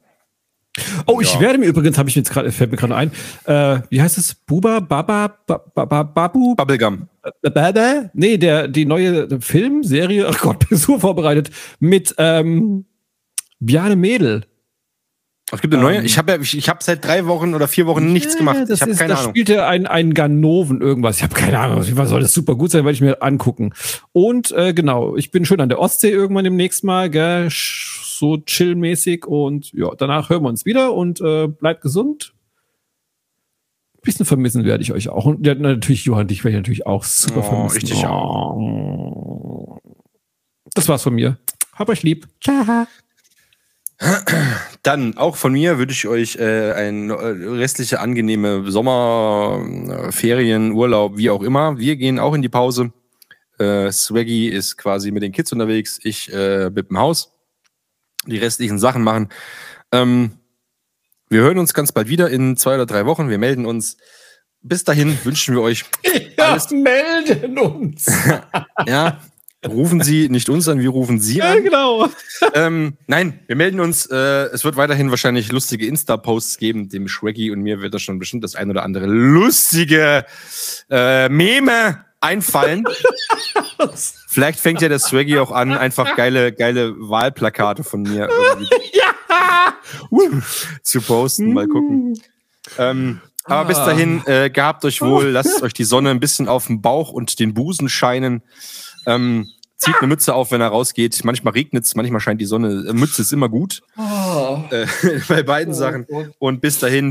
Speaker 2: Oh, ich
Speaker 1: Ja.
Speaker 2: werde mir übrigens, habe ich jetzt gerade, fällt mir gerade ein, äh, wie heißt es? Buba, Baba, ba, ba, ba, Babu,
Speaker 1: Bubblegum.
Speaker 2: Baba? Nee, der, die neue Filmserie, <laughs> ach Gott, bin so vorbereitet, mit ähm, Bjarne Mädel.
Speaker 1: Es gibt eine neue.
Speaker 2: Ähm,
Speaker 1: Ich habe ja, ich, ich habe seit drei Wochen oder vier Wochen nichts
Speaker 2: Ja,
Speaker 1: gemacht.
Speaker 2: Das
Speaker 1: Ich habe keine
Speaker 2: da
Speaker 1: Ahnung.
Speaker 2: spielt er ein, ein Ganoven irgendwas. Ich habe keine Ahnung. Auf jeden Fall soll das super gut sein, werde ich mir angucken. Und äh, genau, ich bin schön an der Ostsee irgendwann demnächst mal, gell, so chillmäßig. Und ja, danach hören wir uns wieder und äh, bleibt gesund. Ein bisschen vermissen werde ich euch auch. Und ja, natürlich, Johann, dich werde ich natürlich auch super
Speaker 1: Oh,
Speaker 2: vermissen.
Speaker 1: ich dich
Speaker 2: Oh. Das war's von mir. Hab euch lieb. Ciao.
Speaker 1: Dann auch von mir würde ich euch äh, ein äh, restliche angenehme Sommer, äh, Ferien, Urlaub, wie auch immer. Wir gehen auch in die Pause. Äh, Swaggy ist quasi mit den Kids unterwegs, ich äh, mit dem Haus. Die restlichen Sachen machen. Ähm, wir hören uns ganz bald wieder in zwei oder drei Wochen. Wir melden uns. Bis dahin wünschen wir euch <laughs>
Speaker 2: Ja,
Speaker 1: Alles-
Speaker 2: melden uns. <laughs>
Speaker 1: ja, rufen Sie nicht uns an, wir rufen Sie
Speaker 2: ja,
Speaker 1: an.
Speaker 2: genau. <laughs>
Speaker 1: ähm, nein, wir melden uns. Äh, es wird weiterhin wahrscheinlich lustige Insta-Posts geben. Dem Shreggy und mir wird da schon bestimmt das ein oder andere lustige äh, Meme einfallen. <laughs> Vielleicht fängt ja der Swaggy auch an, einfach geile, geile Wahlplakate von mir irgendwie <laughs> zu posten. Mal gucken. Ähm, aber bis dahin, äh, gehabt euch wohl, lasst euch die Sonne ein bisschen auf den Bauch und den Busen scheinen. Ähm, zieht eine Mütze auf, wenn er rausgeht. Manchmal regnet es, manchmal scheint die Sonne. Mütze ist immer gut. Äh, <laughs> bei beiden Sachen. Und bis dahin,